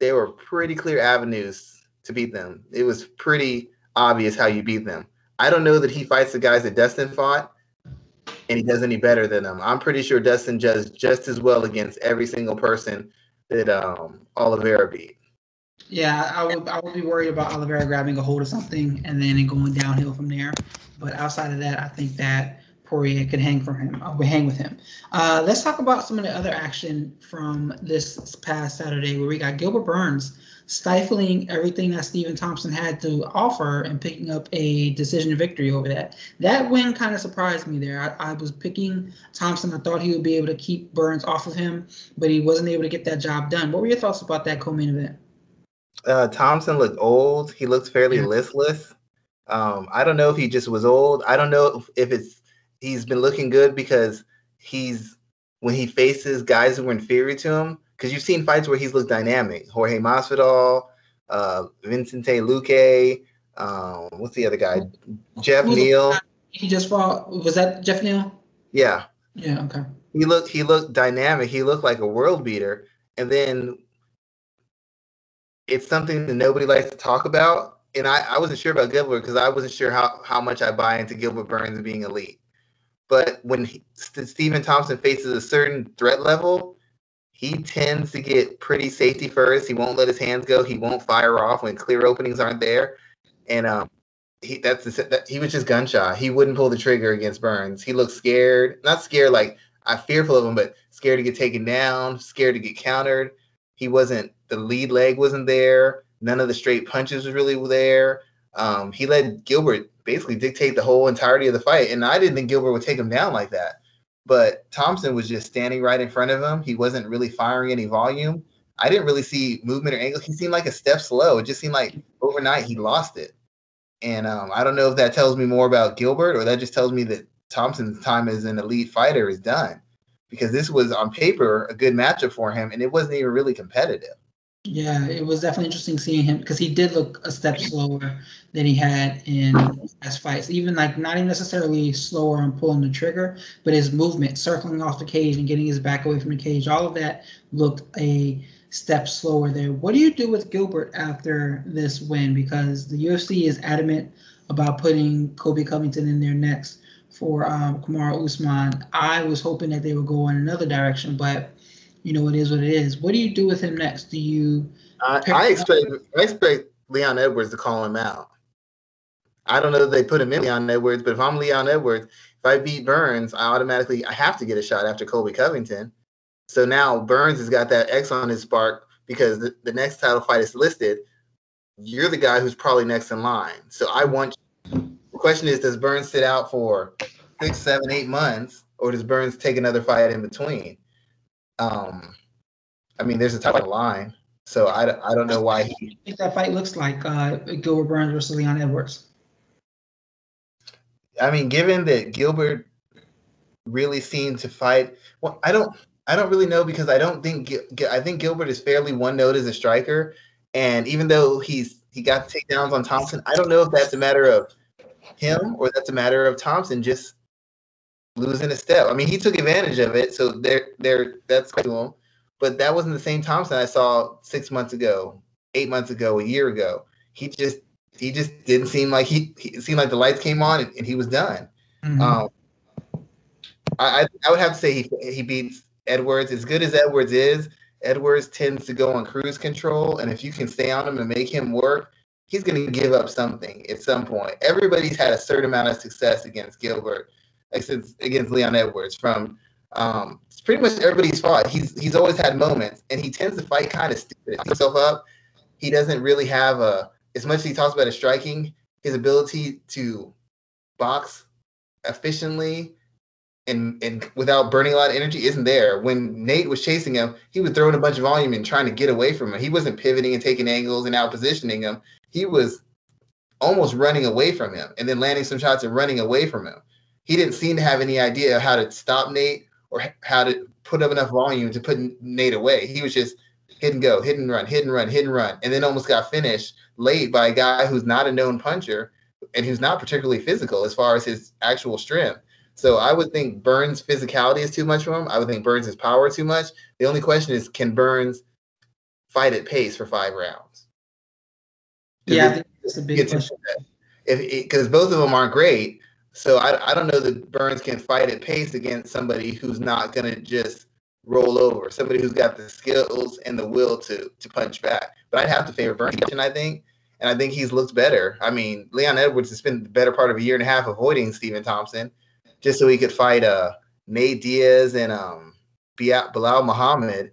Speaker 2: they were pretty clear avenues to beat them. It was pretty obvious how you beat them. I don't know that he fights the guys that Dustin fought and he does any better than them. I'm pretty sure Dustin does just as well against every single person that um, Oliveira beat.
Speaker 1: Yeah, I would I would be worried about Oliveira grabbing a hold of something and then going downhill from there. But outside of that, I think that Poirier could hang for him, uh, hang with him. Uh, let's talk about some of the other action from this past Saturday, where we got Gilbert Burns stifling everything that Stephen Thompson had to offer and picking up a decision victory over that. That win kind of surprised me there. I, I, was picking Thompson. I thought he would be able to keep Burns off of him, but he wasn't able to get that job done. What were your thoughts about that co-main event?
Speaker 2: Uh, Thompson looked old. He looks fairly yeah. listless. Um, I don't know if he just was old. I don't know if, if it's he's been looking good because he's when he faces guys who are inferior to him because you've seen fights where he's looked dynamic. Jorge Masvidal, uh, Vicente Luque, um, what's the other guy? Geoff Who's Neal.
Speaker 1: He just fought. Was that Geoff Neal?
Speaker 2: Yeah.
Speaker 1: Yeah. Okay.
Speaker 2: He looked. He looked dynamic. He looked like a world beater. And then it's something that nobody likes to talk about. And I, I wasn't sure about Gilbert because I wasn't sure how, how much I buy into Gilbert Burns being elite. But when he, Stephen Thompson faces a certain threat level, he tends to get pretty safety first. He won't let his hands go. He won't fire off when clear openings aren't there. And um, he that's that, he was just gun shy. He wouldn't pull the trigger against Burns. He looked scared, not scared like I'm fearful of him, but scared to get taken down, scared to get countered. He wasn't the lead leg wasn't there. None of the straight punches was really there. Um, he let Gilbert basically dictate the whole entirety of the fight, and I didn't think Gilbert would take him down like that. But Thompson was just standing right in front of him. He wasn't really firing any volume. I didn't really see movement or angle. He seemed like a step slow. It just seemed like overnight he lost it. And um, I don't know if that tells me more about Gilbert or that just tells me that Thompson's time as an elite fighter is done because this was on paper a good matchup for him and it wasn't even really competitive.
Speaker 1: Yeah, it was definitely interesting seeing him because he did look a step slower than he had in past fights. Even like not even necessarily slower on pulling the trigger, but his movement, circling off the cage and getting his back away from the cage, all of that looked a step slower there. What do you do with Gilbert after this win? Because the UFC is adamant about putting Colby Covington in there next for um, Kamaru Usman. I was hoping that they would go in another direction, but you know, it is what it is. What do you do with him next? Do you?
Speaker 2: I, I expect I expect Leon Edwards to call him out. I don't know if they put him in Leon Edwards, but if I'm Leon Edwards, if I beat Burns, I automatically I have to get a shot after Colby Covington. So now Burns has got that X on his spark because the, the next title fight is listed. You're the guy who's probably next in line. So I want. The question is, does Burns sit out for six, seven, eight months, or does Burns take another fight in between? Um, I mean, there's a title line, so I, I don't know why he.
Speaker 1: I think that fight looks like uh, Gilbert Burns versus Leon Edwards.
Speaker 2: I mean, given that Gilbert really seemed to fight, well, I don't, I don't really know because I don't think I think Gilbert is fairly one note as a striker, and even though he's he got takedowns on Thompson, I don't know if that's a matter of him or that's a matter of Thompson just losing a step. I mean, he took advantage of it, so there, there, that's to him. But that wasn't the same Thompson I saw six months ago, eight months ago, a year ago. He just, he just didn't seem like he. he seemed like the lights came on and, and he was done. Mm-hmm. Um, I, I would have to say he he beats Edwards as good as Edwards is. Edwards tends to go on cruise control, and if you can stay on him and make him work, he's going to give up something at some point. Everybody's had a certain amount of success against Gilbert against Leon Edwards from um, pretty much everybody's fought. He's he's always had moments, and he tends to fight kind of stupid himself up. He doesn't really have a as much as he talks about his striking, his ability to box efficiently and and without burning a lot of energy isn't there. When Nate was chasing him, he was throwing a bunch of volume and trying to get away from him. He wasn't pivoting and taking angles and out positioning him. He was almost running away from him and then landing some shots and running away from him he didn't seem to have any idea how to stop Nate or how to put up enough volume to put Nate away. He was just hit and go, hit and run, hit and run, hit and run, and then almost got finished late by a guy who's not a known puncher and who's not particularly physical as far as his actual strength. So I would think Burns' physicality is too much for him. I would think Burns' power too much. The only question is, can Burns fight at pace for five rounds?
Speaker 1: Yeah, that's a big question.
Speaker 2: If because both of them aren't great, so I, I don't know that Burns can fight at pace against somebody who's not going to just roll over, somebody who's got the skills and the will to to punch back. But I'd have to favor Burns, I think. And I think he's looked better. I mean, Leon Edwards has spent the better part of a year and a half avoiding Stephen Thompson. just so he could fight uh Nate Diaz and um Belal Muhammad.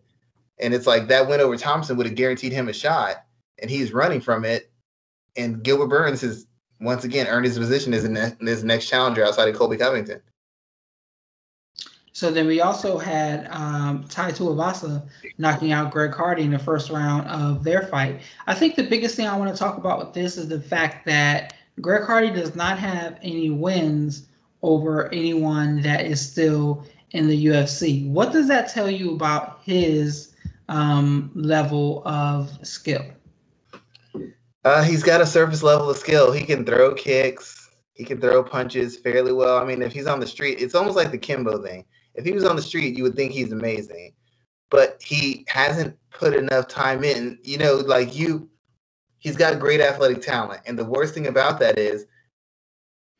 Speaker 2: And it's like that win over Thompson would have guaranteed him a shot, and he's running from it. And Gilbert Burns has once again earned his position as his next challenger outside of Colby Covington.
Speaker 1: So then we also had um, Tai Tuivasa knocking out Greg Hardy in the first round of their fight. I think the biggest thing I want to talk about with this is the fact that Greg Hardy does not have any wins over anyone that is still in the UFC. What does that tell you about his um, level of skill?
Speaker 2: Uh, he's got a surface level of skill. He can throw kicks. He can throw punches fairly well. I mean, if he's on the street, it's almost like the Kimbo thing if he was on the street, you would think he's amazing, but he hasn't put enough time in. You know, like you, he's got great athletic talent, and the worst thing about that is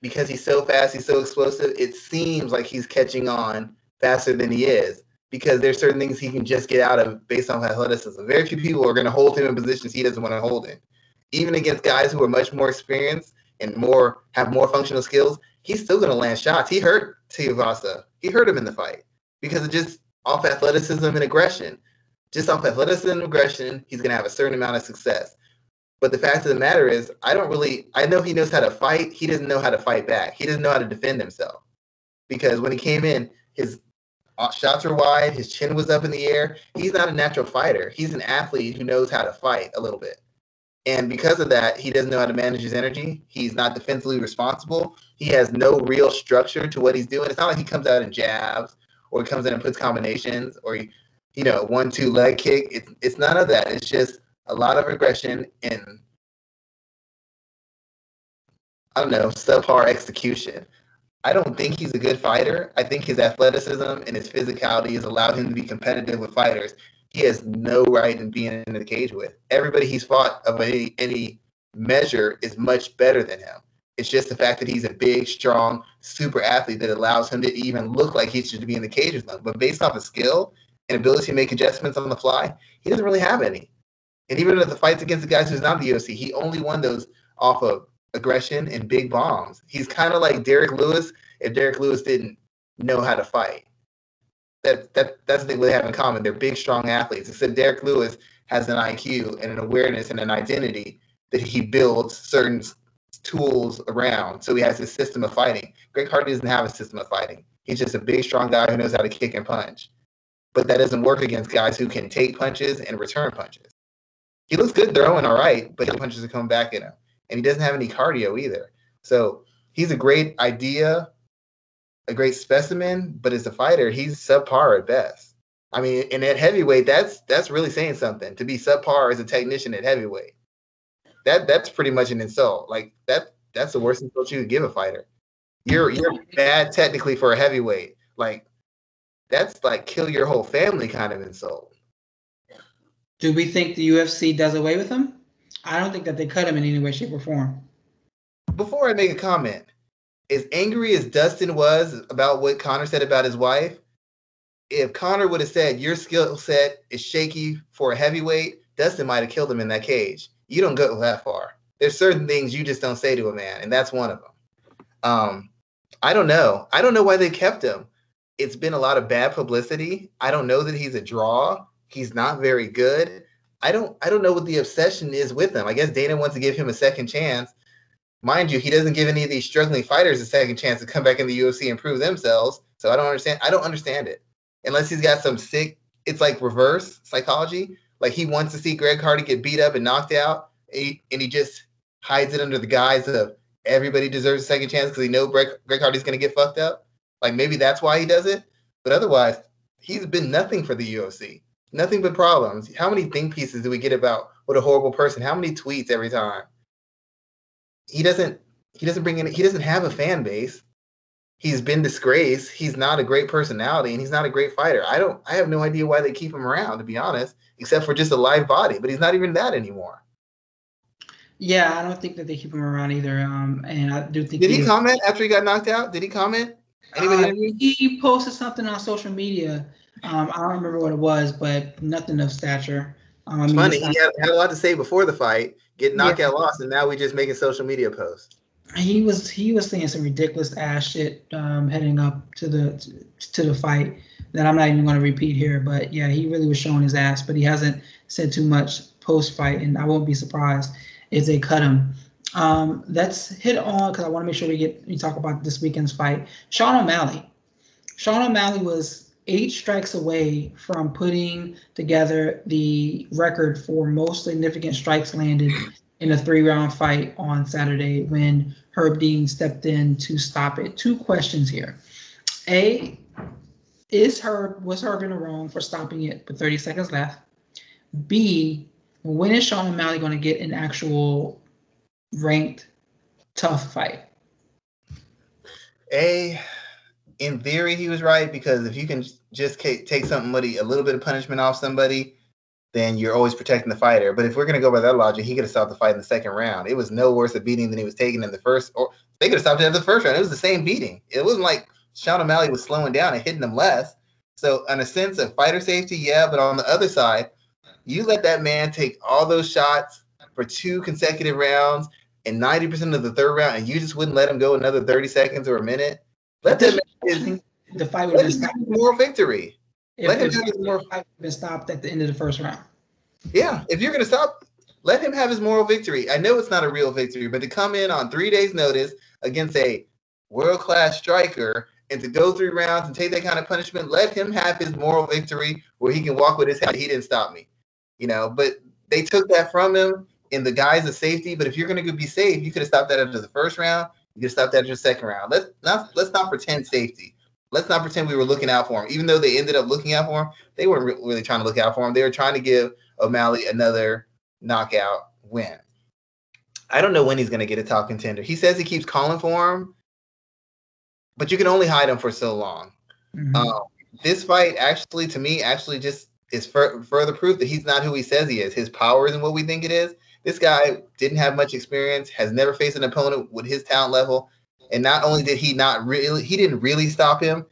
Speaker 2: because he's so fast, he's so explosive. It seems like he's catching on faster than he is because there's certain things he can just get out of based on athleticism. Very few people are going to hold him in positions he doesn't want to hold in. Even against guys who are much more experienced and more have more functional skills, he's still going to land shots. He hurt Tuivasa he hurt him in the fight because of just off athleticism and aggression. Just off athleticism and aggression, he's going to have a certain amount of success. But the fact of the matter is, I don't really, I know he knows how to fight. He doesn't know how to fight back. He doesn't know how to defend himself. Because when he came in, his uh, shots were wide, his chin was up in the air. He's not a natural fighter. He's an athlete who knows how to fight a little bit. And because of that, he doesn't know how to manage his energy. He's not defensively responsible. He has no real structure to what he's doing. It's not like he comes out and jabs or he comes in and puts combinations or he, you know, one two leg kick. It's it's none of that. It's just a lot of aggression and I don't know, subpar execution. I don't think he's a good fighter. I think his athleticism and his physicality has allowed him to be competitive with fighters he has no right in being in the cage with. Everybody he's fought of any any measure is much better than him. It's just the fact that he's a big, strong, super athlete that allows him to even look like he should be in the cage with them. But based off his skill and ability to make adjustments on the fly, he doesn't really have any. And even in the fights against the guys who's not the UFC, he only won those off of aggression and big bombs. He's kind of like Derrick Lewis if Derrick Lewis didn't know how to fight that that that's the thing they have in common. They're big, strong athletes. Except Derrick Lewis has an IQ and an awareness and an identity that he builds certain tools around. So he has his system of fighting. Greg Hardy doesn't have a system of fighting. He's just a big, strong guy who knows how to kick and punch. But that doesn't work against guys who can take punches and return punches. He looks good throwing, all right, but the punches are coming back at him. And he doesn't have any cardio either. So he's a great idea a great specimen, but as a fighter, he's subpar at best. I mean, and at heavyweight, that's that's really saying something. To be subpar as a technician at heavyweight, that that's pretty much an insult. Like that that's the worst insult you could give a fighter. You're you're bad technically for a heavyweight. Like that's like kill your whole family kind of insult.
Speaker 1: Do we think the UFC does away with him? I don't think that they cut him in any way, shape, or form.
Speaker 2: Before I make a comment, as angry as Dustin was about what Conor said about his wife, if Conor would have said your skill set is shaky for a heavyweight, Dustin might have killed him in that cage. You don't go that far. There's certain things you just don't say to a man, and that's one of them. Um, I don't know. I don't know why they kept him. It's been a lot of bad publicity. I don't know that he's a draw. He's not very good. I don't I don't know what the obsession is with him. I guess Dana wants to give him a second chance mind you, he doesn't give any of these struggling fighters a second chance to come back in the UFC and prove themselves. So I don't understand. I don't understand it unless he's got some sick. It's like reverse psychology. Like he wants to see Greg Hardy get beat up and knocked out, and he, and he just hides it under the guise of everybody deserves a second chance because he know Greg, Greg Hardy's going to get fucked up. Like maybe that's why he does it. But otherwise, he's been nothing for the UFC. Nothing but problems. How many think pieces do we get about what a horrible person? How many tweets every time? He doesn't he doesn't bring in he doesn't have a fan base. He's been disgraced. He's not a great personality and he's not a great fighter. I don't I have no idea why they keep him around to be honest, except for just a live body, but he's not even that anymore.
Speaker 1: Yeah, I don't think that they keep him around either. Um, and I do think.
Speaker 2: Did he, he comment after he got knocked out? Did he comment?
Speaker 1: Uh, he posted something on social media. Um, I don't remember what it was, but nothing of stature.
Speaker 2: Um, it's funny. He had, had, a lot to say before the fight, get knockout yeah. lost, and now we're just making social media posts.
Speaker 1: he was he was saying some ridiculous ass shit um, heading up to the to the fight that I'm not even going to repeat here. But yeah, he really was showing his ass, but he hasn't said too much post fight, and I won't be surprised if they cut him. Um, let's hit on because I want to make sure we get we talk about this weekend's fight. Sean O'Malley. Sean O'Malley was eight strikes away from putting together the record for most significant strikes landed in a three round fight on Saturday when Herb Dean stepped in to stop it. Two questions here. A, is Herb, was Herb in the wrong for stopping it with 30 seconds left? B, when is Sean O'Malley going to get an actual ranked tough fight?
Speaker 2: A, in theory, he was right because if you can just take somebody a little bit of punishment off somebody, then you're always protecting the fighter. But if we're going to go by that logic, he could have stopped the fight in the second round. It was no worse a beating than he was taking in the first, or they could have stopped it in the first round. It was the same beating. It wasn't like Sean O'Malley was slowing down and hitting him less. So, in a sense of fighter safety, yeah. But on the other side, you let that man take all those shots for two consecutive rounds and 90% of the third round, and you just wouldn't let him go another 30 seconds or a minute. Let man
Speaker 1: the fight would have
Speaker 2: been moral victory.
Speaker 1: If, let him if, have more fight been stopped at the end of the first round.
Speaker 2: Yeah, if you're gonna stop, let him have his moral victory. I know it's not a real victory, but to come in on three days' notice against a world class striker and to go three rounds and take that kind of punishment, let him have his moral victory where he can walk with his head. He didn't stop me, you know. But they took that from him in the guise of safety. But if you're gonna be safe, you could have stopped that after the first round. You have stopped that after the second round. Let's not let's not pretend safety let's not pretend we were looking out for him. Even though they ended up looking out for him, they weren't re- really trying to look out for him. They were trying to give O'Malley another knockout win. I don't know when he's going to get a top contender. He says he keeps calling for him, but you can only hide him for so long. Mm-hmm. Um, this fight, actually, to me, actually just is fur- further proof that he's not who he says he is. His power isn't what we think it is. This guy didn't have much experience, has never faced an opponent with his talent level, and not only did he not really, he didn't really stop him.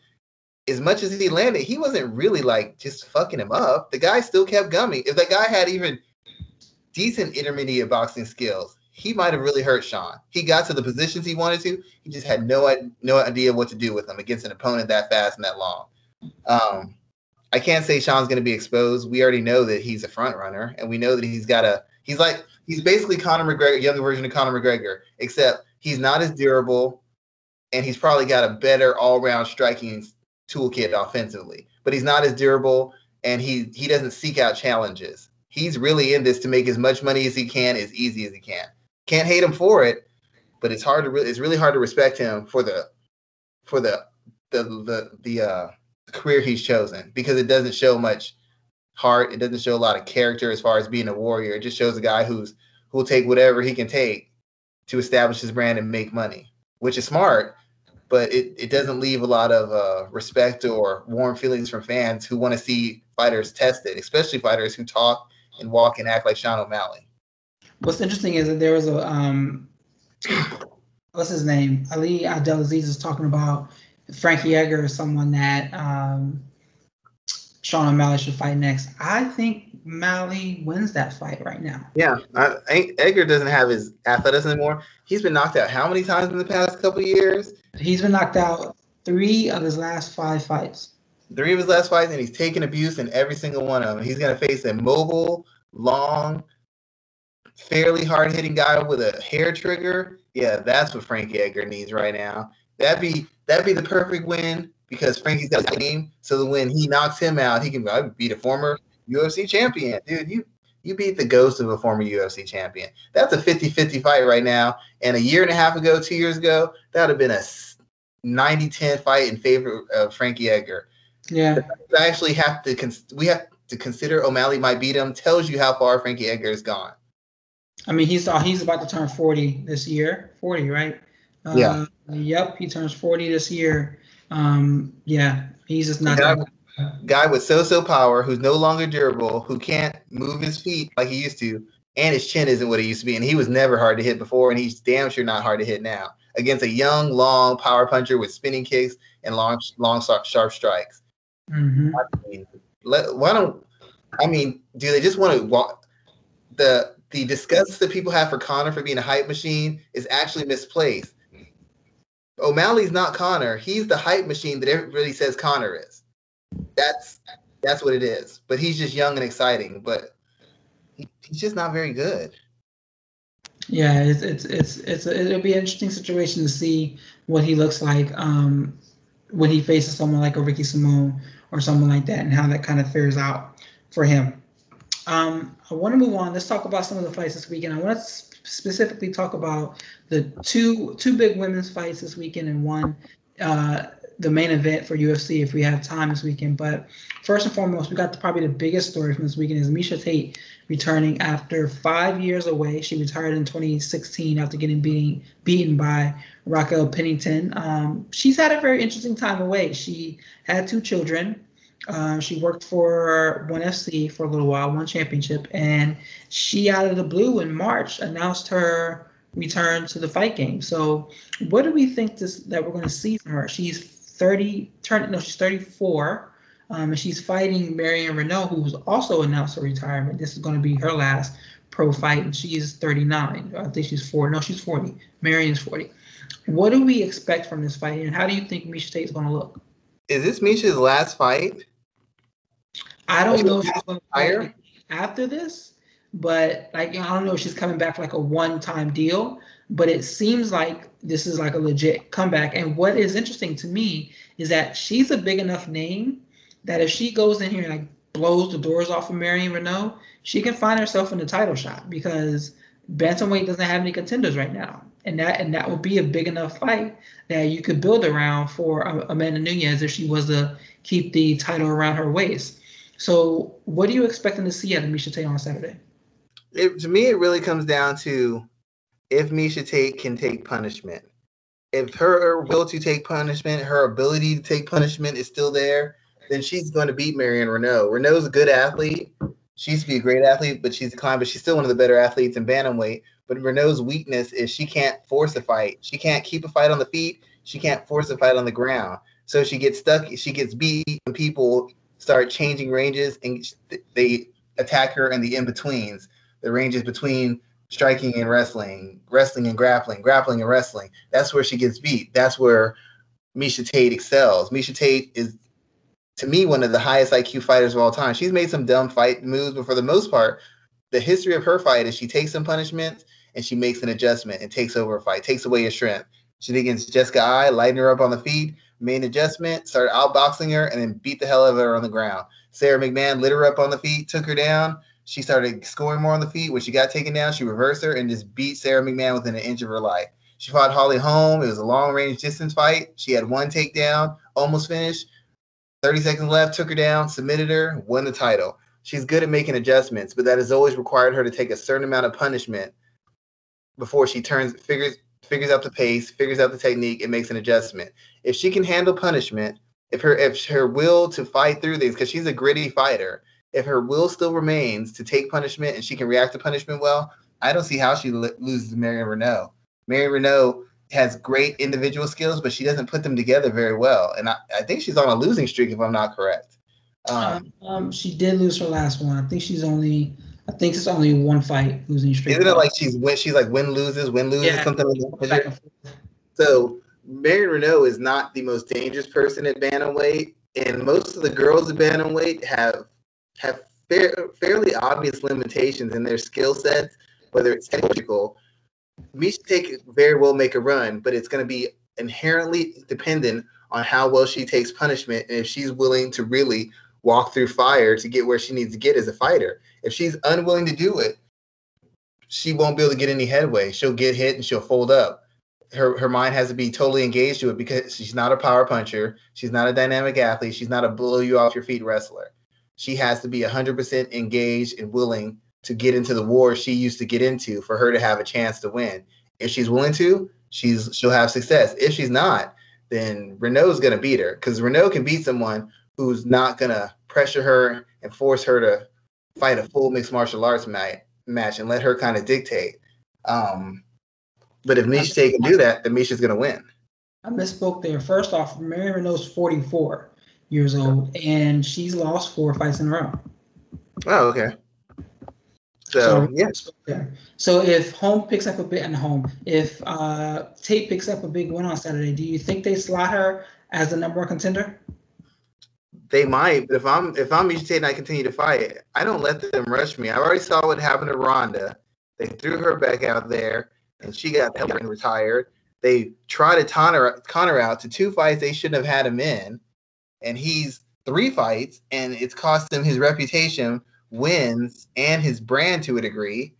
Speaker 2: As much as he landed, he wasn't really like just fucking him up. The guy still kept gumming. If the guy had even decent intermediate boxing skills, he might have really hurt Sean. He got to the positions he wanted to. He just had no no idea what to do with him against an opponent that fast and that long. Um, I can't say Sean's going to be exposed. We already know that he's a front runner, and we know that he's got a. He's like he's basically Conor McGregor, younger version of Conor McGregor, except he's not as durable and he's probably got a better all-round striking toolkit offensively. But he's not as durable, and he he doesn't seek out challenges. He's really in this to make as much money as he can, as easy as he can. Can't hate him for it, but it's hard to really it's really hard to respect him for the for the the the the uh, career he's chosen because it doesn't show much heart. It doesn't show a lot of character as far as being a warrior. It just shows a guy who's who will take whatever he can take to establish his brand and make money, which is smart but it, it doesn't leave a lot of uh, respect or warm feelings from fans who want to see fighters tested, especially fighters who talk and walk and act like Sean O'Malley.
Speaker 1: What's interesting is that there was a um, what's his name? Ali Abdelaziz is talking about Frankie Edgar is someone that um, Sean O'Malley should fight next. I think Malley wins that fight right now.
Speaker 2: Yeah, I, Edgar doesn't have his athleticism anymore. He's been knocked out how many times in the past couple years?
Speaker 1: He's been knocked out three of his last five fights.
Speaker 2: Three of his last fights, and he's taken abuse in every single one of them. He's going to face a mobile, long, fairly hard hitting guy with a hair trigger. Yeah, that's what Frankie Edgar needs right now. That'd be that'd be the perfect win because Frankie's got a game. So that when he knocks him out, he can beat a former UFC champion. Dude, you you beat the ghost of a former UFC champion. That's a 50-50 fight right now. And a year and a half ago, two years ago, that would have been a 90-10 fight in favor of Frankie Edgar.
Speaker 1: Yeah.
Speaker 2: I actually have to cons- we have to consider O'Malley might beat him tells you how far Frankie Edgar has gone.
Speaker 1: I mean, he's uh, he's about to turn 40 this year. 40, right?
Speaker 2: Uh, yeah.
Speaker 1: Yep, he turns 40 this year. Um, yeah, he's just not a
Speaker 2: guy with so-so power who's no longer durable, who can't move his feet like he used to, and his chin isn't what it used to be, and he was never hard to hit before, and he's damn sure not hard to hit now. Against a young, long power puncher with spinning kicks and long, long, sharp strikes.
Speaker 1: Mm-hmm.
Speaker 2: I mean, let, why don't I mean, do they just want to walk? The the disgust that people have for Conor for being a hype machine is actually misplaced. O'Malley's not Conor. He's the hype machine that everybody says Conor is. That's that's what it is. But he's just young and exciting. But he, he's just not very good.
Speaker 1: Yeah, it's it's it's it's a, it'll be an interesting situation to see what he looks like um, when he faces someone like a Ricky Simone or someone like that, and how that kind of fares out for him. Um, I want to move on. Let's talk about some of the fights this weekend. I want to specifically talk about the two two big women's fights this weekend and one uh, the main event for UFC if we have time this weekend. But first and foremost, we got the, probably the biggest story from this weekend is Miesha Tate returning after five years away. She retired in 2016 after getting beaten beaten by Raquel Pennington. Um, she's had a very interesting time away. She had two children. Uh, she worked for ONE FC for a little while, one championship, and she out of the blue in March announced her return to the fight game. So, what do we think this that we're going to see from her? She's 30, turn no, she's 34, um, and she's fighting Marion Reneau, who's also announced her retirement. This is going to be her last pro fight, and she is 39. I think she's 40. No, she's 40. Marion's 40. What do we expect from this fight, and how do you think Miesha Tate is going to look?
Speaker 2: Is this Miesha's last fight?
Speaker 1: I don't know if she's going to fight after this, but like I don't know if she's coming back for like a one-time deal. But it seems like this is like a legit comeback. And what is interesting to me is that she's a big enough name that if she goes in here and like blows the doors off of Marion Reneau, she can find herself in the title shot because bantamweight doesn't have any contenders right now, and that and that would be a big enough fight that you could build around for Amanda Nunes if she was to keep the title around her waist. So, what are you expecting to see out of Miesha Tate on Saturday?
Speaker 2: It, to me, it really comes down to if Miesha Tate can take punishment. If her will to take punishment, her ability to take punishment is still there, then she's going to beat Marion Reneau. Reneau's a good athlete. She used to be a great athlete, but she's declined, but she's still one of the better athletes in bantamweight. But Reneau's weakness is she can't force a fight. She can't keep a fight on the feet. She can't force a fight on the ground. So she gets stuck. She gets beat when people start changing ranges and they attack her in the in betweens, the ranges between striking and wrestling, wrestling and grappling, grappling and wrestling. That's where she gets beat. That's where Miesha Tate excels. Miesha Tate is, to me, one of the highest IQ fighters of all time. She's made some dumb fight moves, but for the most part, the history of her fight is she takes some punishment and she makes an adjustment and takes over a fight, takes away your strength. She against Jessica Eye, lighten her up on the feet, made an adjustment, started outboxing her, and then beat the hell out of her on the ground. Sara McMann lit her up on the feet, took her down, she started scoring more on the feet. When she got taken down, she reversed her and just beat Sara McMann within an inch of her life. She fought Holly Holm. It was a long range distance fight. She had one takedown, almost finished. 30 seconds left, took her down, submitted her, won the title. She's good at making adjustments, but that has always required her to take a certain amount of punishment before she turns figures figures out the pace, figures out the technique, and makes an adjustment. If she can handle punishment, if her if her will to fight through these, because she's a gritty fighter, if her will still remains to take punishment and she can react to punishment well, I don't see how she loses to Marion Reneau. Marion Reneau has great individual skills, but she doesn't put them together very well. And I, I think she's on a losing streak, if I'm not correct.
Speaker 1: Um, um, she did lose her last one. I think she's only, I think it's only one fight losing streak.
Speaker 2: Isn't it like she's win? She's like win loses, win loses, yeah. something like that. So Marion Reneau is not the most dangerous person at bantamweight, and most of the girls at bantamweight have have fair, fairly obvious limitations in their skill sets, whether it's technical. Miesha Tate very well make a run, but it's going to be inherently dependent on how well she takes punishment and if she's willing to really walk through fire to get where she needs to get as a fighter. If she's unwilling to do it, she won't be able to get any headway. She'll get hit and she'll fold up. Her her mind has to be totally engaged to it because she's not a power puncher. She's not a dynamic athlete. She's not a blow you off your feet wrestler she has to be 100% engaged and willing to get into the war she used to get into for her to have a chance to win. If she's willing to, she's she'll have success. If she's not, then Reneau's gonna beat her because Reneau can beat someone who's not gonna pressure her and force her to fight a full mixed martial arts match match and let her kind of dictate. Um, but if Miesha can do that, then Miesha's gonna win.
Speaker 1: I misspoke there. First off, Mary Reneau's 44 years old, and she's lost four fights in a row.
Speaker 2: Oh, okay. So, yeah.
Speaker 1: yeah. So if home picks up a bit and home, if uh, Tate picks up a big win on Saturday, do you think they slot her as the number one contender?
Speaker 2: They might, but if I'm if I'm and I continue to fight, I don't let them rush me. I already saw what happened to Ronda. They threw her back out there, and she got and retired. They tried to taunt her, con her out to two fights they shouldn't have had him in, and he's three fights, and it's cost him his reputation, wins, and his brand to a degree.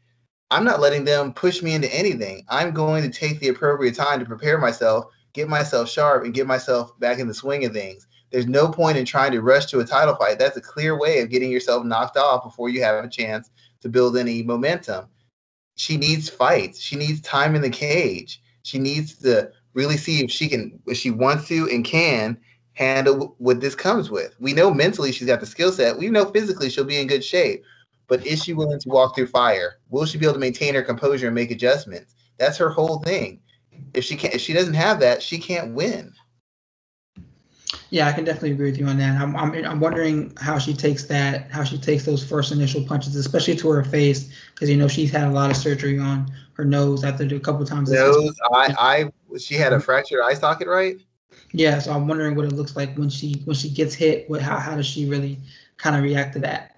Speaker 2: I'm not letting them push me into anything. I'm going to take the appropriate time to prepare myself, get myself sharp, and get myself back in the swing of things. There's no point in trying to rush to a title fight. That's a clear way of getting yourself knocked off before you have a chance to build any momentum. She needs fights. She needs time in the cage. She needs to really see if she can, if she wants to and can handle what this comes with. We know mentally she's got the skill set. We know physically she'll be in good shape. But is she willing to walk through fire? Will she be able to maintain her composure and make adjustments? That's her whole thing. If she can't, if she doesn't have that, she can't win.
Speaker 1: Yeah, I can definitely agree with you on that. I'm, I'm, I'm wondering how she takes that, how she takes those first initial punches, especially to her face, because you know she's had a lot of surgery on her nose after a couple times.
Speaker 2: Nose, I, I, she had a fractured eye socket, right?
Speaker 1: Yeah, so I'm wondering what it looks like when she when she gets hit. What how how does she really kind of react to that?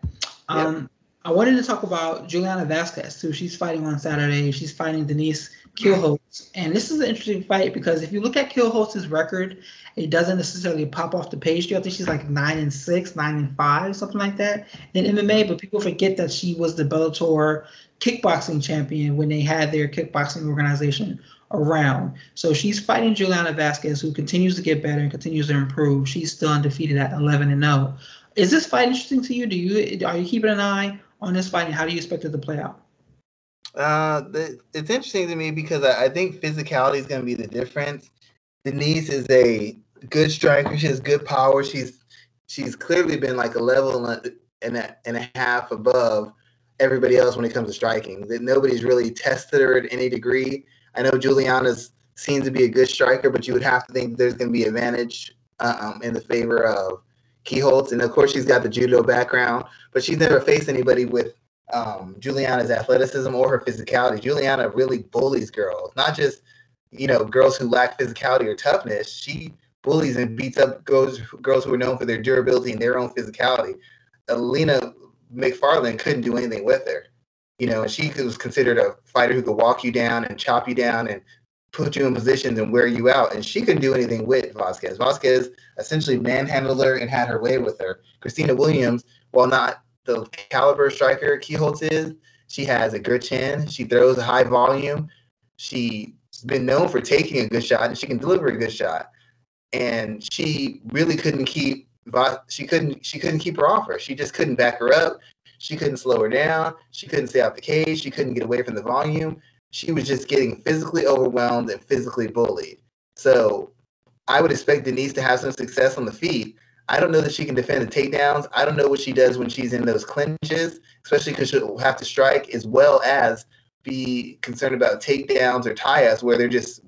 Speaker 1: Um, I wanted to talk about Juliana Vasquez too. She's fighting on Saturday. She's fighting Denise Kielholtz, and this is an interesting fight because if you look at Kielholtz's record, it doesn't necessarily pop off the page. You I think she's like nine and six, nine and five, something like that in MMA. But people forget that she was the Bellator kickboxing champion when they had their kickboxing organization around. So she's fighting Juliana Vasquez, who continues to get better and continues to improve. She's still undefeated at 11 and 0. Is this fight interesting to you? Do you are you keeping an eye on this fight, and how do you expect it to play out?
Speaker 2: Uh, it's interesting to me because I, I think physicality is going to be the difference. Denise is a good striker. She has good power. She's she's clearly been like a level and a, and a half above everybody else when it comes to striking. That nobody's really tested her at any degree. I know Juliana's seems to be a good striker, but you would have to think there's going to be advantage um, in the favor of Kielholtz. And of course, she's got the judo background, but she's never faced anybody with um, Juliana's athleticism or her physicality. Juliana really bullies girls, not just you know girls who lack physicality or toughness. She bullies and beats up girls girls who are known for their durability and their own physicality. Ilima Macfarlane couldn't do anything with her you know, she was considered a fighter who could walk you down and chop you down and put you in positions and wear you out. And she couldn't do anything with Vasquez. Vasquez essentially manhandled her and had her way with her. Kristina Williams, while not the caliber striker Kielholtz is, she has a good chin. She throws a high volume. She's been known for taking a good shot and she can deliver a good shot. And she really couldn't keep she couldn't she couldn't keep her off her. She just couldn't back her up. She couldn't slow her down. She couldn't stay out the cage. She couldn't get away from the volume. She was just getting physically overwhelmed and physically bullied. So I would expect Denise to have some success on the feet. I don't know that she can defend the takedowns. I don't know what she does when she's in those clinches, especially because she'll have to strike as well as be concerned about takedowns or tie-ups where they're just,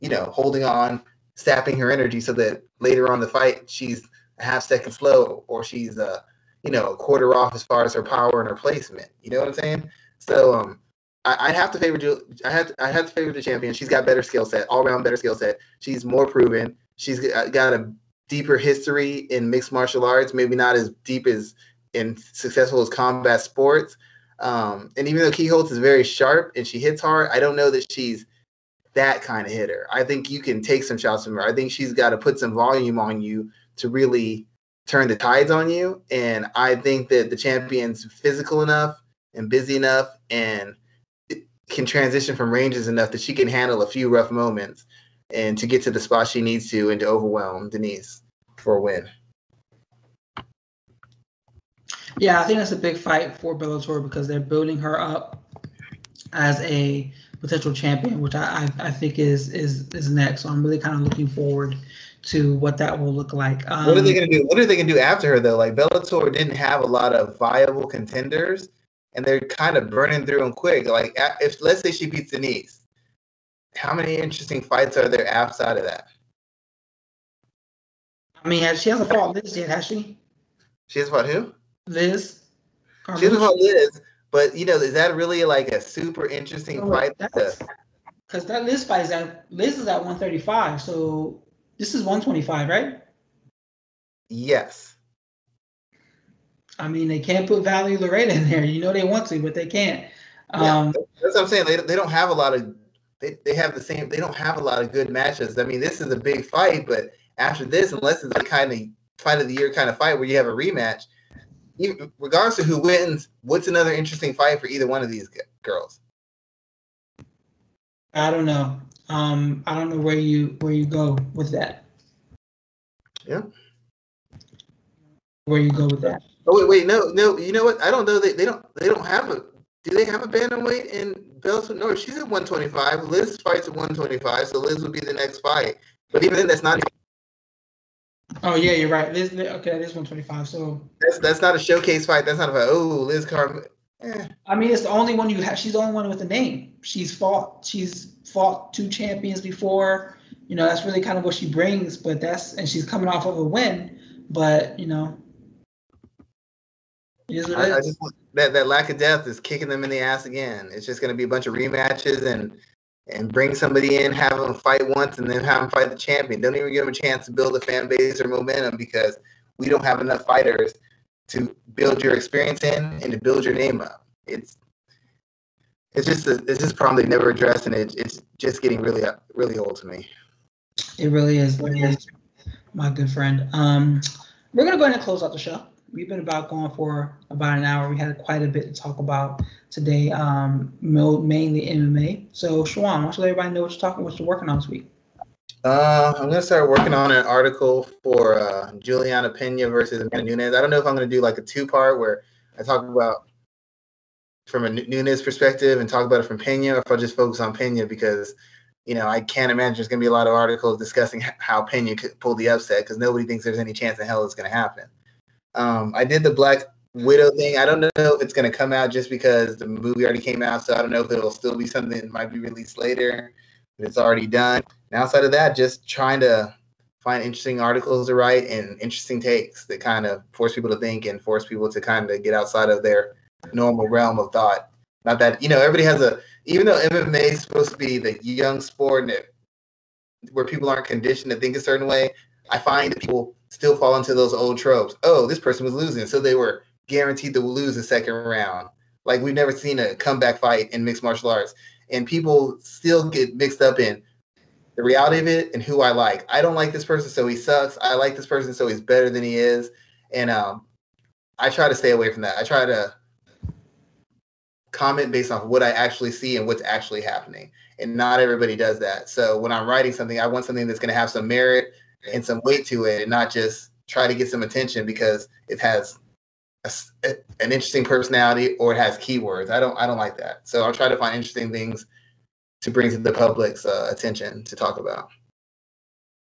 Speaker 2: you know, holding on, sapping her energy so that later on the fight she's a half second slow or she's uh, you know, a quarter off as far as her power and her placement. You know what I'm saying? So um, I, would have to favor I had I have to favor the champion. She's got better skill set, all around better skill set. She's more proven. She's got a deeper history in mixed martial arts. Maybe not as deep as and successful as combat sports. Um, and even though Kielholtz is very sharp and she hits hard, I don't know that she's that kind of hitter. I think you can take some shots from her. I think she's got to put some volume on you to really turn the tides on you. And I think that the champion's physical enough and busy enough and can transition from ranges enough that she can handle a few rough moments and to get to the spot she needs to and to overwhelm Denise for a win.
Speaker 1: Yeah, I think that's a big fight for Bellator because they're building her up as a potential champion, which I, I, I think is is is next. So I'm really kind of looking forward to what that will look like.
Speaker 2: Um, what are they um, going to do? What are they going to do after her though? Like Bellator didn't have a lot of viable contenders, and they're kind of burning through them quick. Like if let's say she beats Denise, how many interesting fights are there outside of that?
Speaker 1: I mean, she hasn't fought Liz yet, has she?
Speaker 2: She has fought who?
Speaker 1: Liz.
Speaker 2: She hasn't fought Liz, But you know, is that really like a super interesting
Speaker 1: Oh,
Speaker 2: fight?
Speaker 1: Because that Liz fight is at Liz is at 135, so this is 125, right?
Speaker 2: yes.
Speaker 1: I mean, they can't put Valerie Loureda in there. You know they want to, but they can't.
Speaker 2: Yeah,
Speaker 1: Um,
Speaker 2: That's what I'm saying. They, they don't have a lot of they, they have the same they don't have a lot of good matches. I mean, this is a big fight, but after this, unless it's a kind of fight of the year kind of fight where you have a rematch, even, regardless of who wins, what's another interesting fight for either one of these g- girls?
Speaker 1: I don't know. Um, I don't know where you where you go with that.
Speaker 2: Yeah.
Speaker 1: Where you go with that?
Speaker 2: Oh wait, wait, no, no. You know what? I don't know. They, they don't they don't have a. Do they have a bantamweight in Bellator? No, she's at 125. Liz fights at 125, so Liz would be the next fight. But even then, that's not
Speaker 1: Oh yeah, you're right. Liz, okay, that is 125. So
Speaker 2: that's that's not a showcase fight. That's not a oh Liz Carmouche. Eh.
Speaker 1: I mean, it's the only one you have. She's the only one with a name. She's fought. She's fought two champions before. You know, that's really kind of what she brings. But that's and she's coming off of a win. But you know, it is what it
Speaker 2: I, I just that that lack of depth is kicking them in the ass again. It's just going to be a bunch of rematches and and bring somebody in, have them fight once, and then have them fight the champion. Don't even give them a chance to build a fan base or momentum because we don't have enough fighters to build your experience in and to build your name up. It's it's just a, it's just a problem they've never addressed, and it, it's just getting really really old to me.
Speaker 1: It really is. It really is, my good friend. Um, we're gonna go ahead and close out the show. We've been about going for about an hour. We had quite a bit to talk about today, um, mainly MMA. So, Shawan, why don't you let everybody know what you're talking, what you're working on this week?
Speaker 2: Uh, I'm gonna start working on an article for uh, Juliana Pena versus Amanda Nunes. I don't know if I'm gonna do like a two part where I talk about from a Nu- Nunes perspective and talk about it from Pena, or if I just focus on Pena because you know I can't imagine there's gonna be a lot of articles discussing how Pena could pull the upset because nobody thinks there's any chance in hell it's gonna happen. Um, I did the Black Widow thing. I don't know if it's gonna come out just because the movie already came out, so I don't know if it'll still be something that might be released later. But it's already done. And outside of that, just trying to find interesting articles to write and interesting takes that kind of force people to think and force people to kind of get outside of their normal realm of thought. Not that you know everybody has a even though MMA is supposed to be the young sport and it, where people aren't conditioned to think a certain way. I find that people still fall into those old tropes. Oh, this person was losing, so they were guaranteed to lose the second round. Like we've never seen a comeback fight in mixed martial arts, and people still get mixed up in the reality of it and who I like. I don't like this person, so he sucks. I like this person, so he's better than he is. And um, I try to stay away from that. I try to comment based off what I actually see and what's actually happening. And not everybody does that. So when I'm writing something, I want something that's going to have some merit and some weight to it, and not just try to get some attention because it has a an interesting personality or it has keywords. I don't I don't like that. So I'll try to find interesting things to bring to the public's uh, attention to talk about.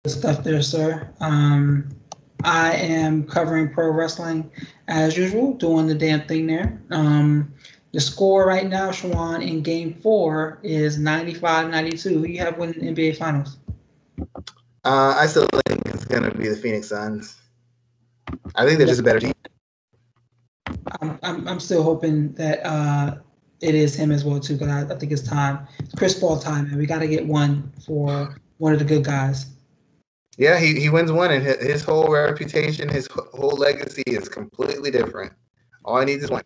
Speaker 1: Good stuff there, sir. Um, I am covering pro wrestling as usual, doing the damn thing there. Um, the score right now, Shawan, in game four is 95 92. Who you have winning NBA Finals?
Speaker 2: Uh, I still going to be the Phoenix Suns. I think they're just a better team.
Speaker 1: I'm, I'm, I'm still hoping that uh, it is him as well, too, because I, I think it's time. It's Chris Paul time, and we got to get one for one of the good guys.
Speaker 2: Yeah, he, he wins one, and his, his whole reputation, his whole legacy is completely different. All I need is one.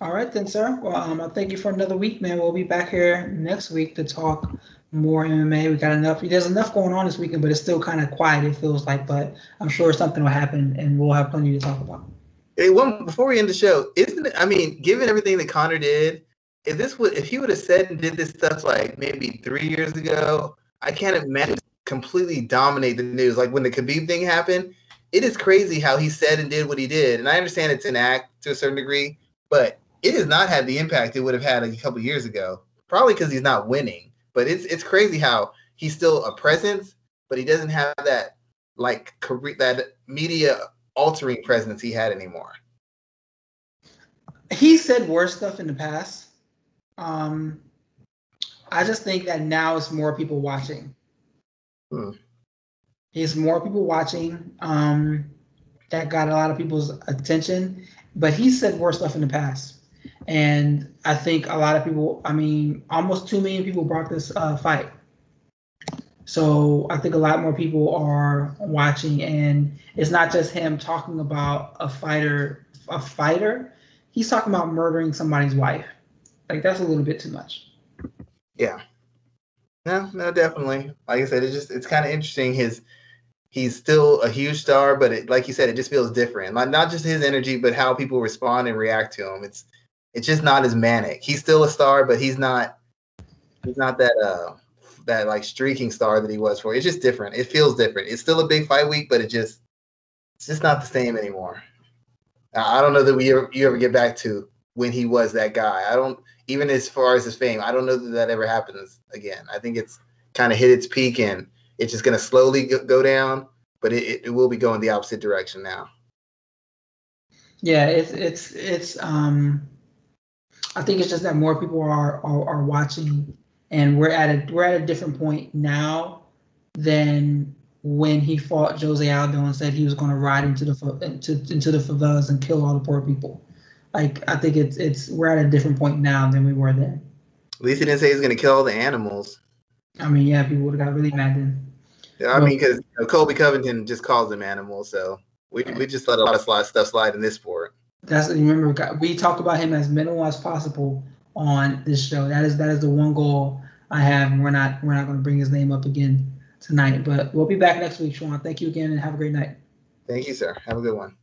Speaker 1: All right, then, sir. Well, um, I thank you for another week, man. We'll be back here next week to talk more MMA. We got enough. There's enough going on this weekend, but it's still kind of quiet. It feels like, but I'm sure something will happen, and we'll have plenty to talk about.
Speaker 2: Hey, one before we end the show, isn't it? I mean, given everything that Conor did, if this would, if he would have said and did this stuff like maybe three years ago, I can't imagine completely dominate the news. Like when the Khabib thing happened, it is crazy how he said and did what he did. And I understand it's an act to a certain degree, but it has not had the impact it would have had a couple years ago. Probably because he's not winning. But it's it's crazy how he's still a presence, but he doesn't have that like career that media altering presence he had anymore.
Speaker 1: He said worse stuff in the past. Um, I just think that now it's more people watching.
Speaker 2: Hmm.
Speaker 1: It's more people watching. Um, that got a lot of people's attention, but he said worse stuff in the past. And I think a lot of people, I mean, almost 2 million people brought this uh, fight. So I think a lot more people are watching, and it's not just him talking about a fighter, a fighter. He's talking about murdering somebody's wife. Like that's a little bit too much.
Speaker 2: Yeah. No, no, definitely. Like I said, it's just it's kind of interesting. His he's still a huge star, but it, like you said, it just feels different. Like not just his energy, but how people respond and react to him. It's it's just not as manic. He's still a star, but he's not he's not that uh that like streaking star that he was for. It's just different. It feels different. It's still a big fight week, but it just it's just not the same anymore. I don't know that we ever, you ever get back to when he was that guy. I don't even as far as his fame. I don't know that that ever happens again. I think it's kind of hit its peak and it's just going to slowly go down, but it, it will be going the opposite direction now.
Speaker 1: Yeah, it's it's it's um I think it's just that more people are are, are watching and we're at a we're at a different point now than when he fought Jose Aldo and said he was going to ride into the into into the favelas and kill all the poor people. Like I think it's it's we're at a different point now than we were then.
Speaker 2: At least he didn't say he's going to kill all the animals.
Speaker 1: I mean, yeah, people would have got really mad then.
Speaker 2: Yeah, I mean, because you know, Colby Covington just calls them animals, so we we just let a lot of slide, stuff slide in this sport.
Speaker 1: That's remember we talk about him as minimal as possible on this show. That is that is the one goal I have, and we're not we're not going to bring his name up again tonight. But we'll be back next week, Sean. Thank you again, and have a great night.
Speaker 2: Thank you, sir. Have a good one.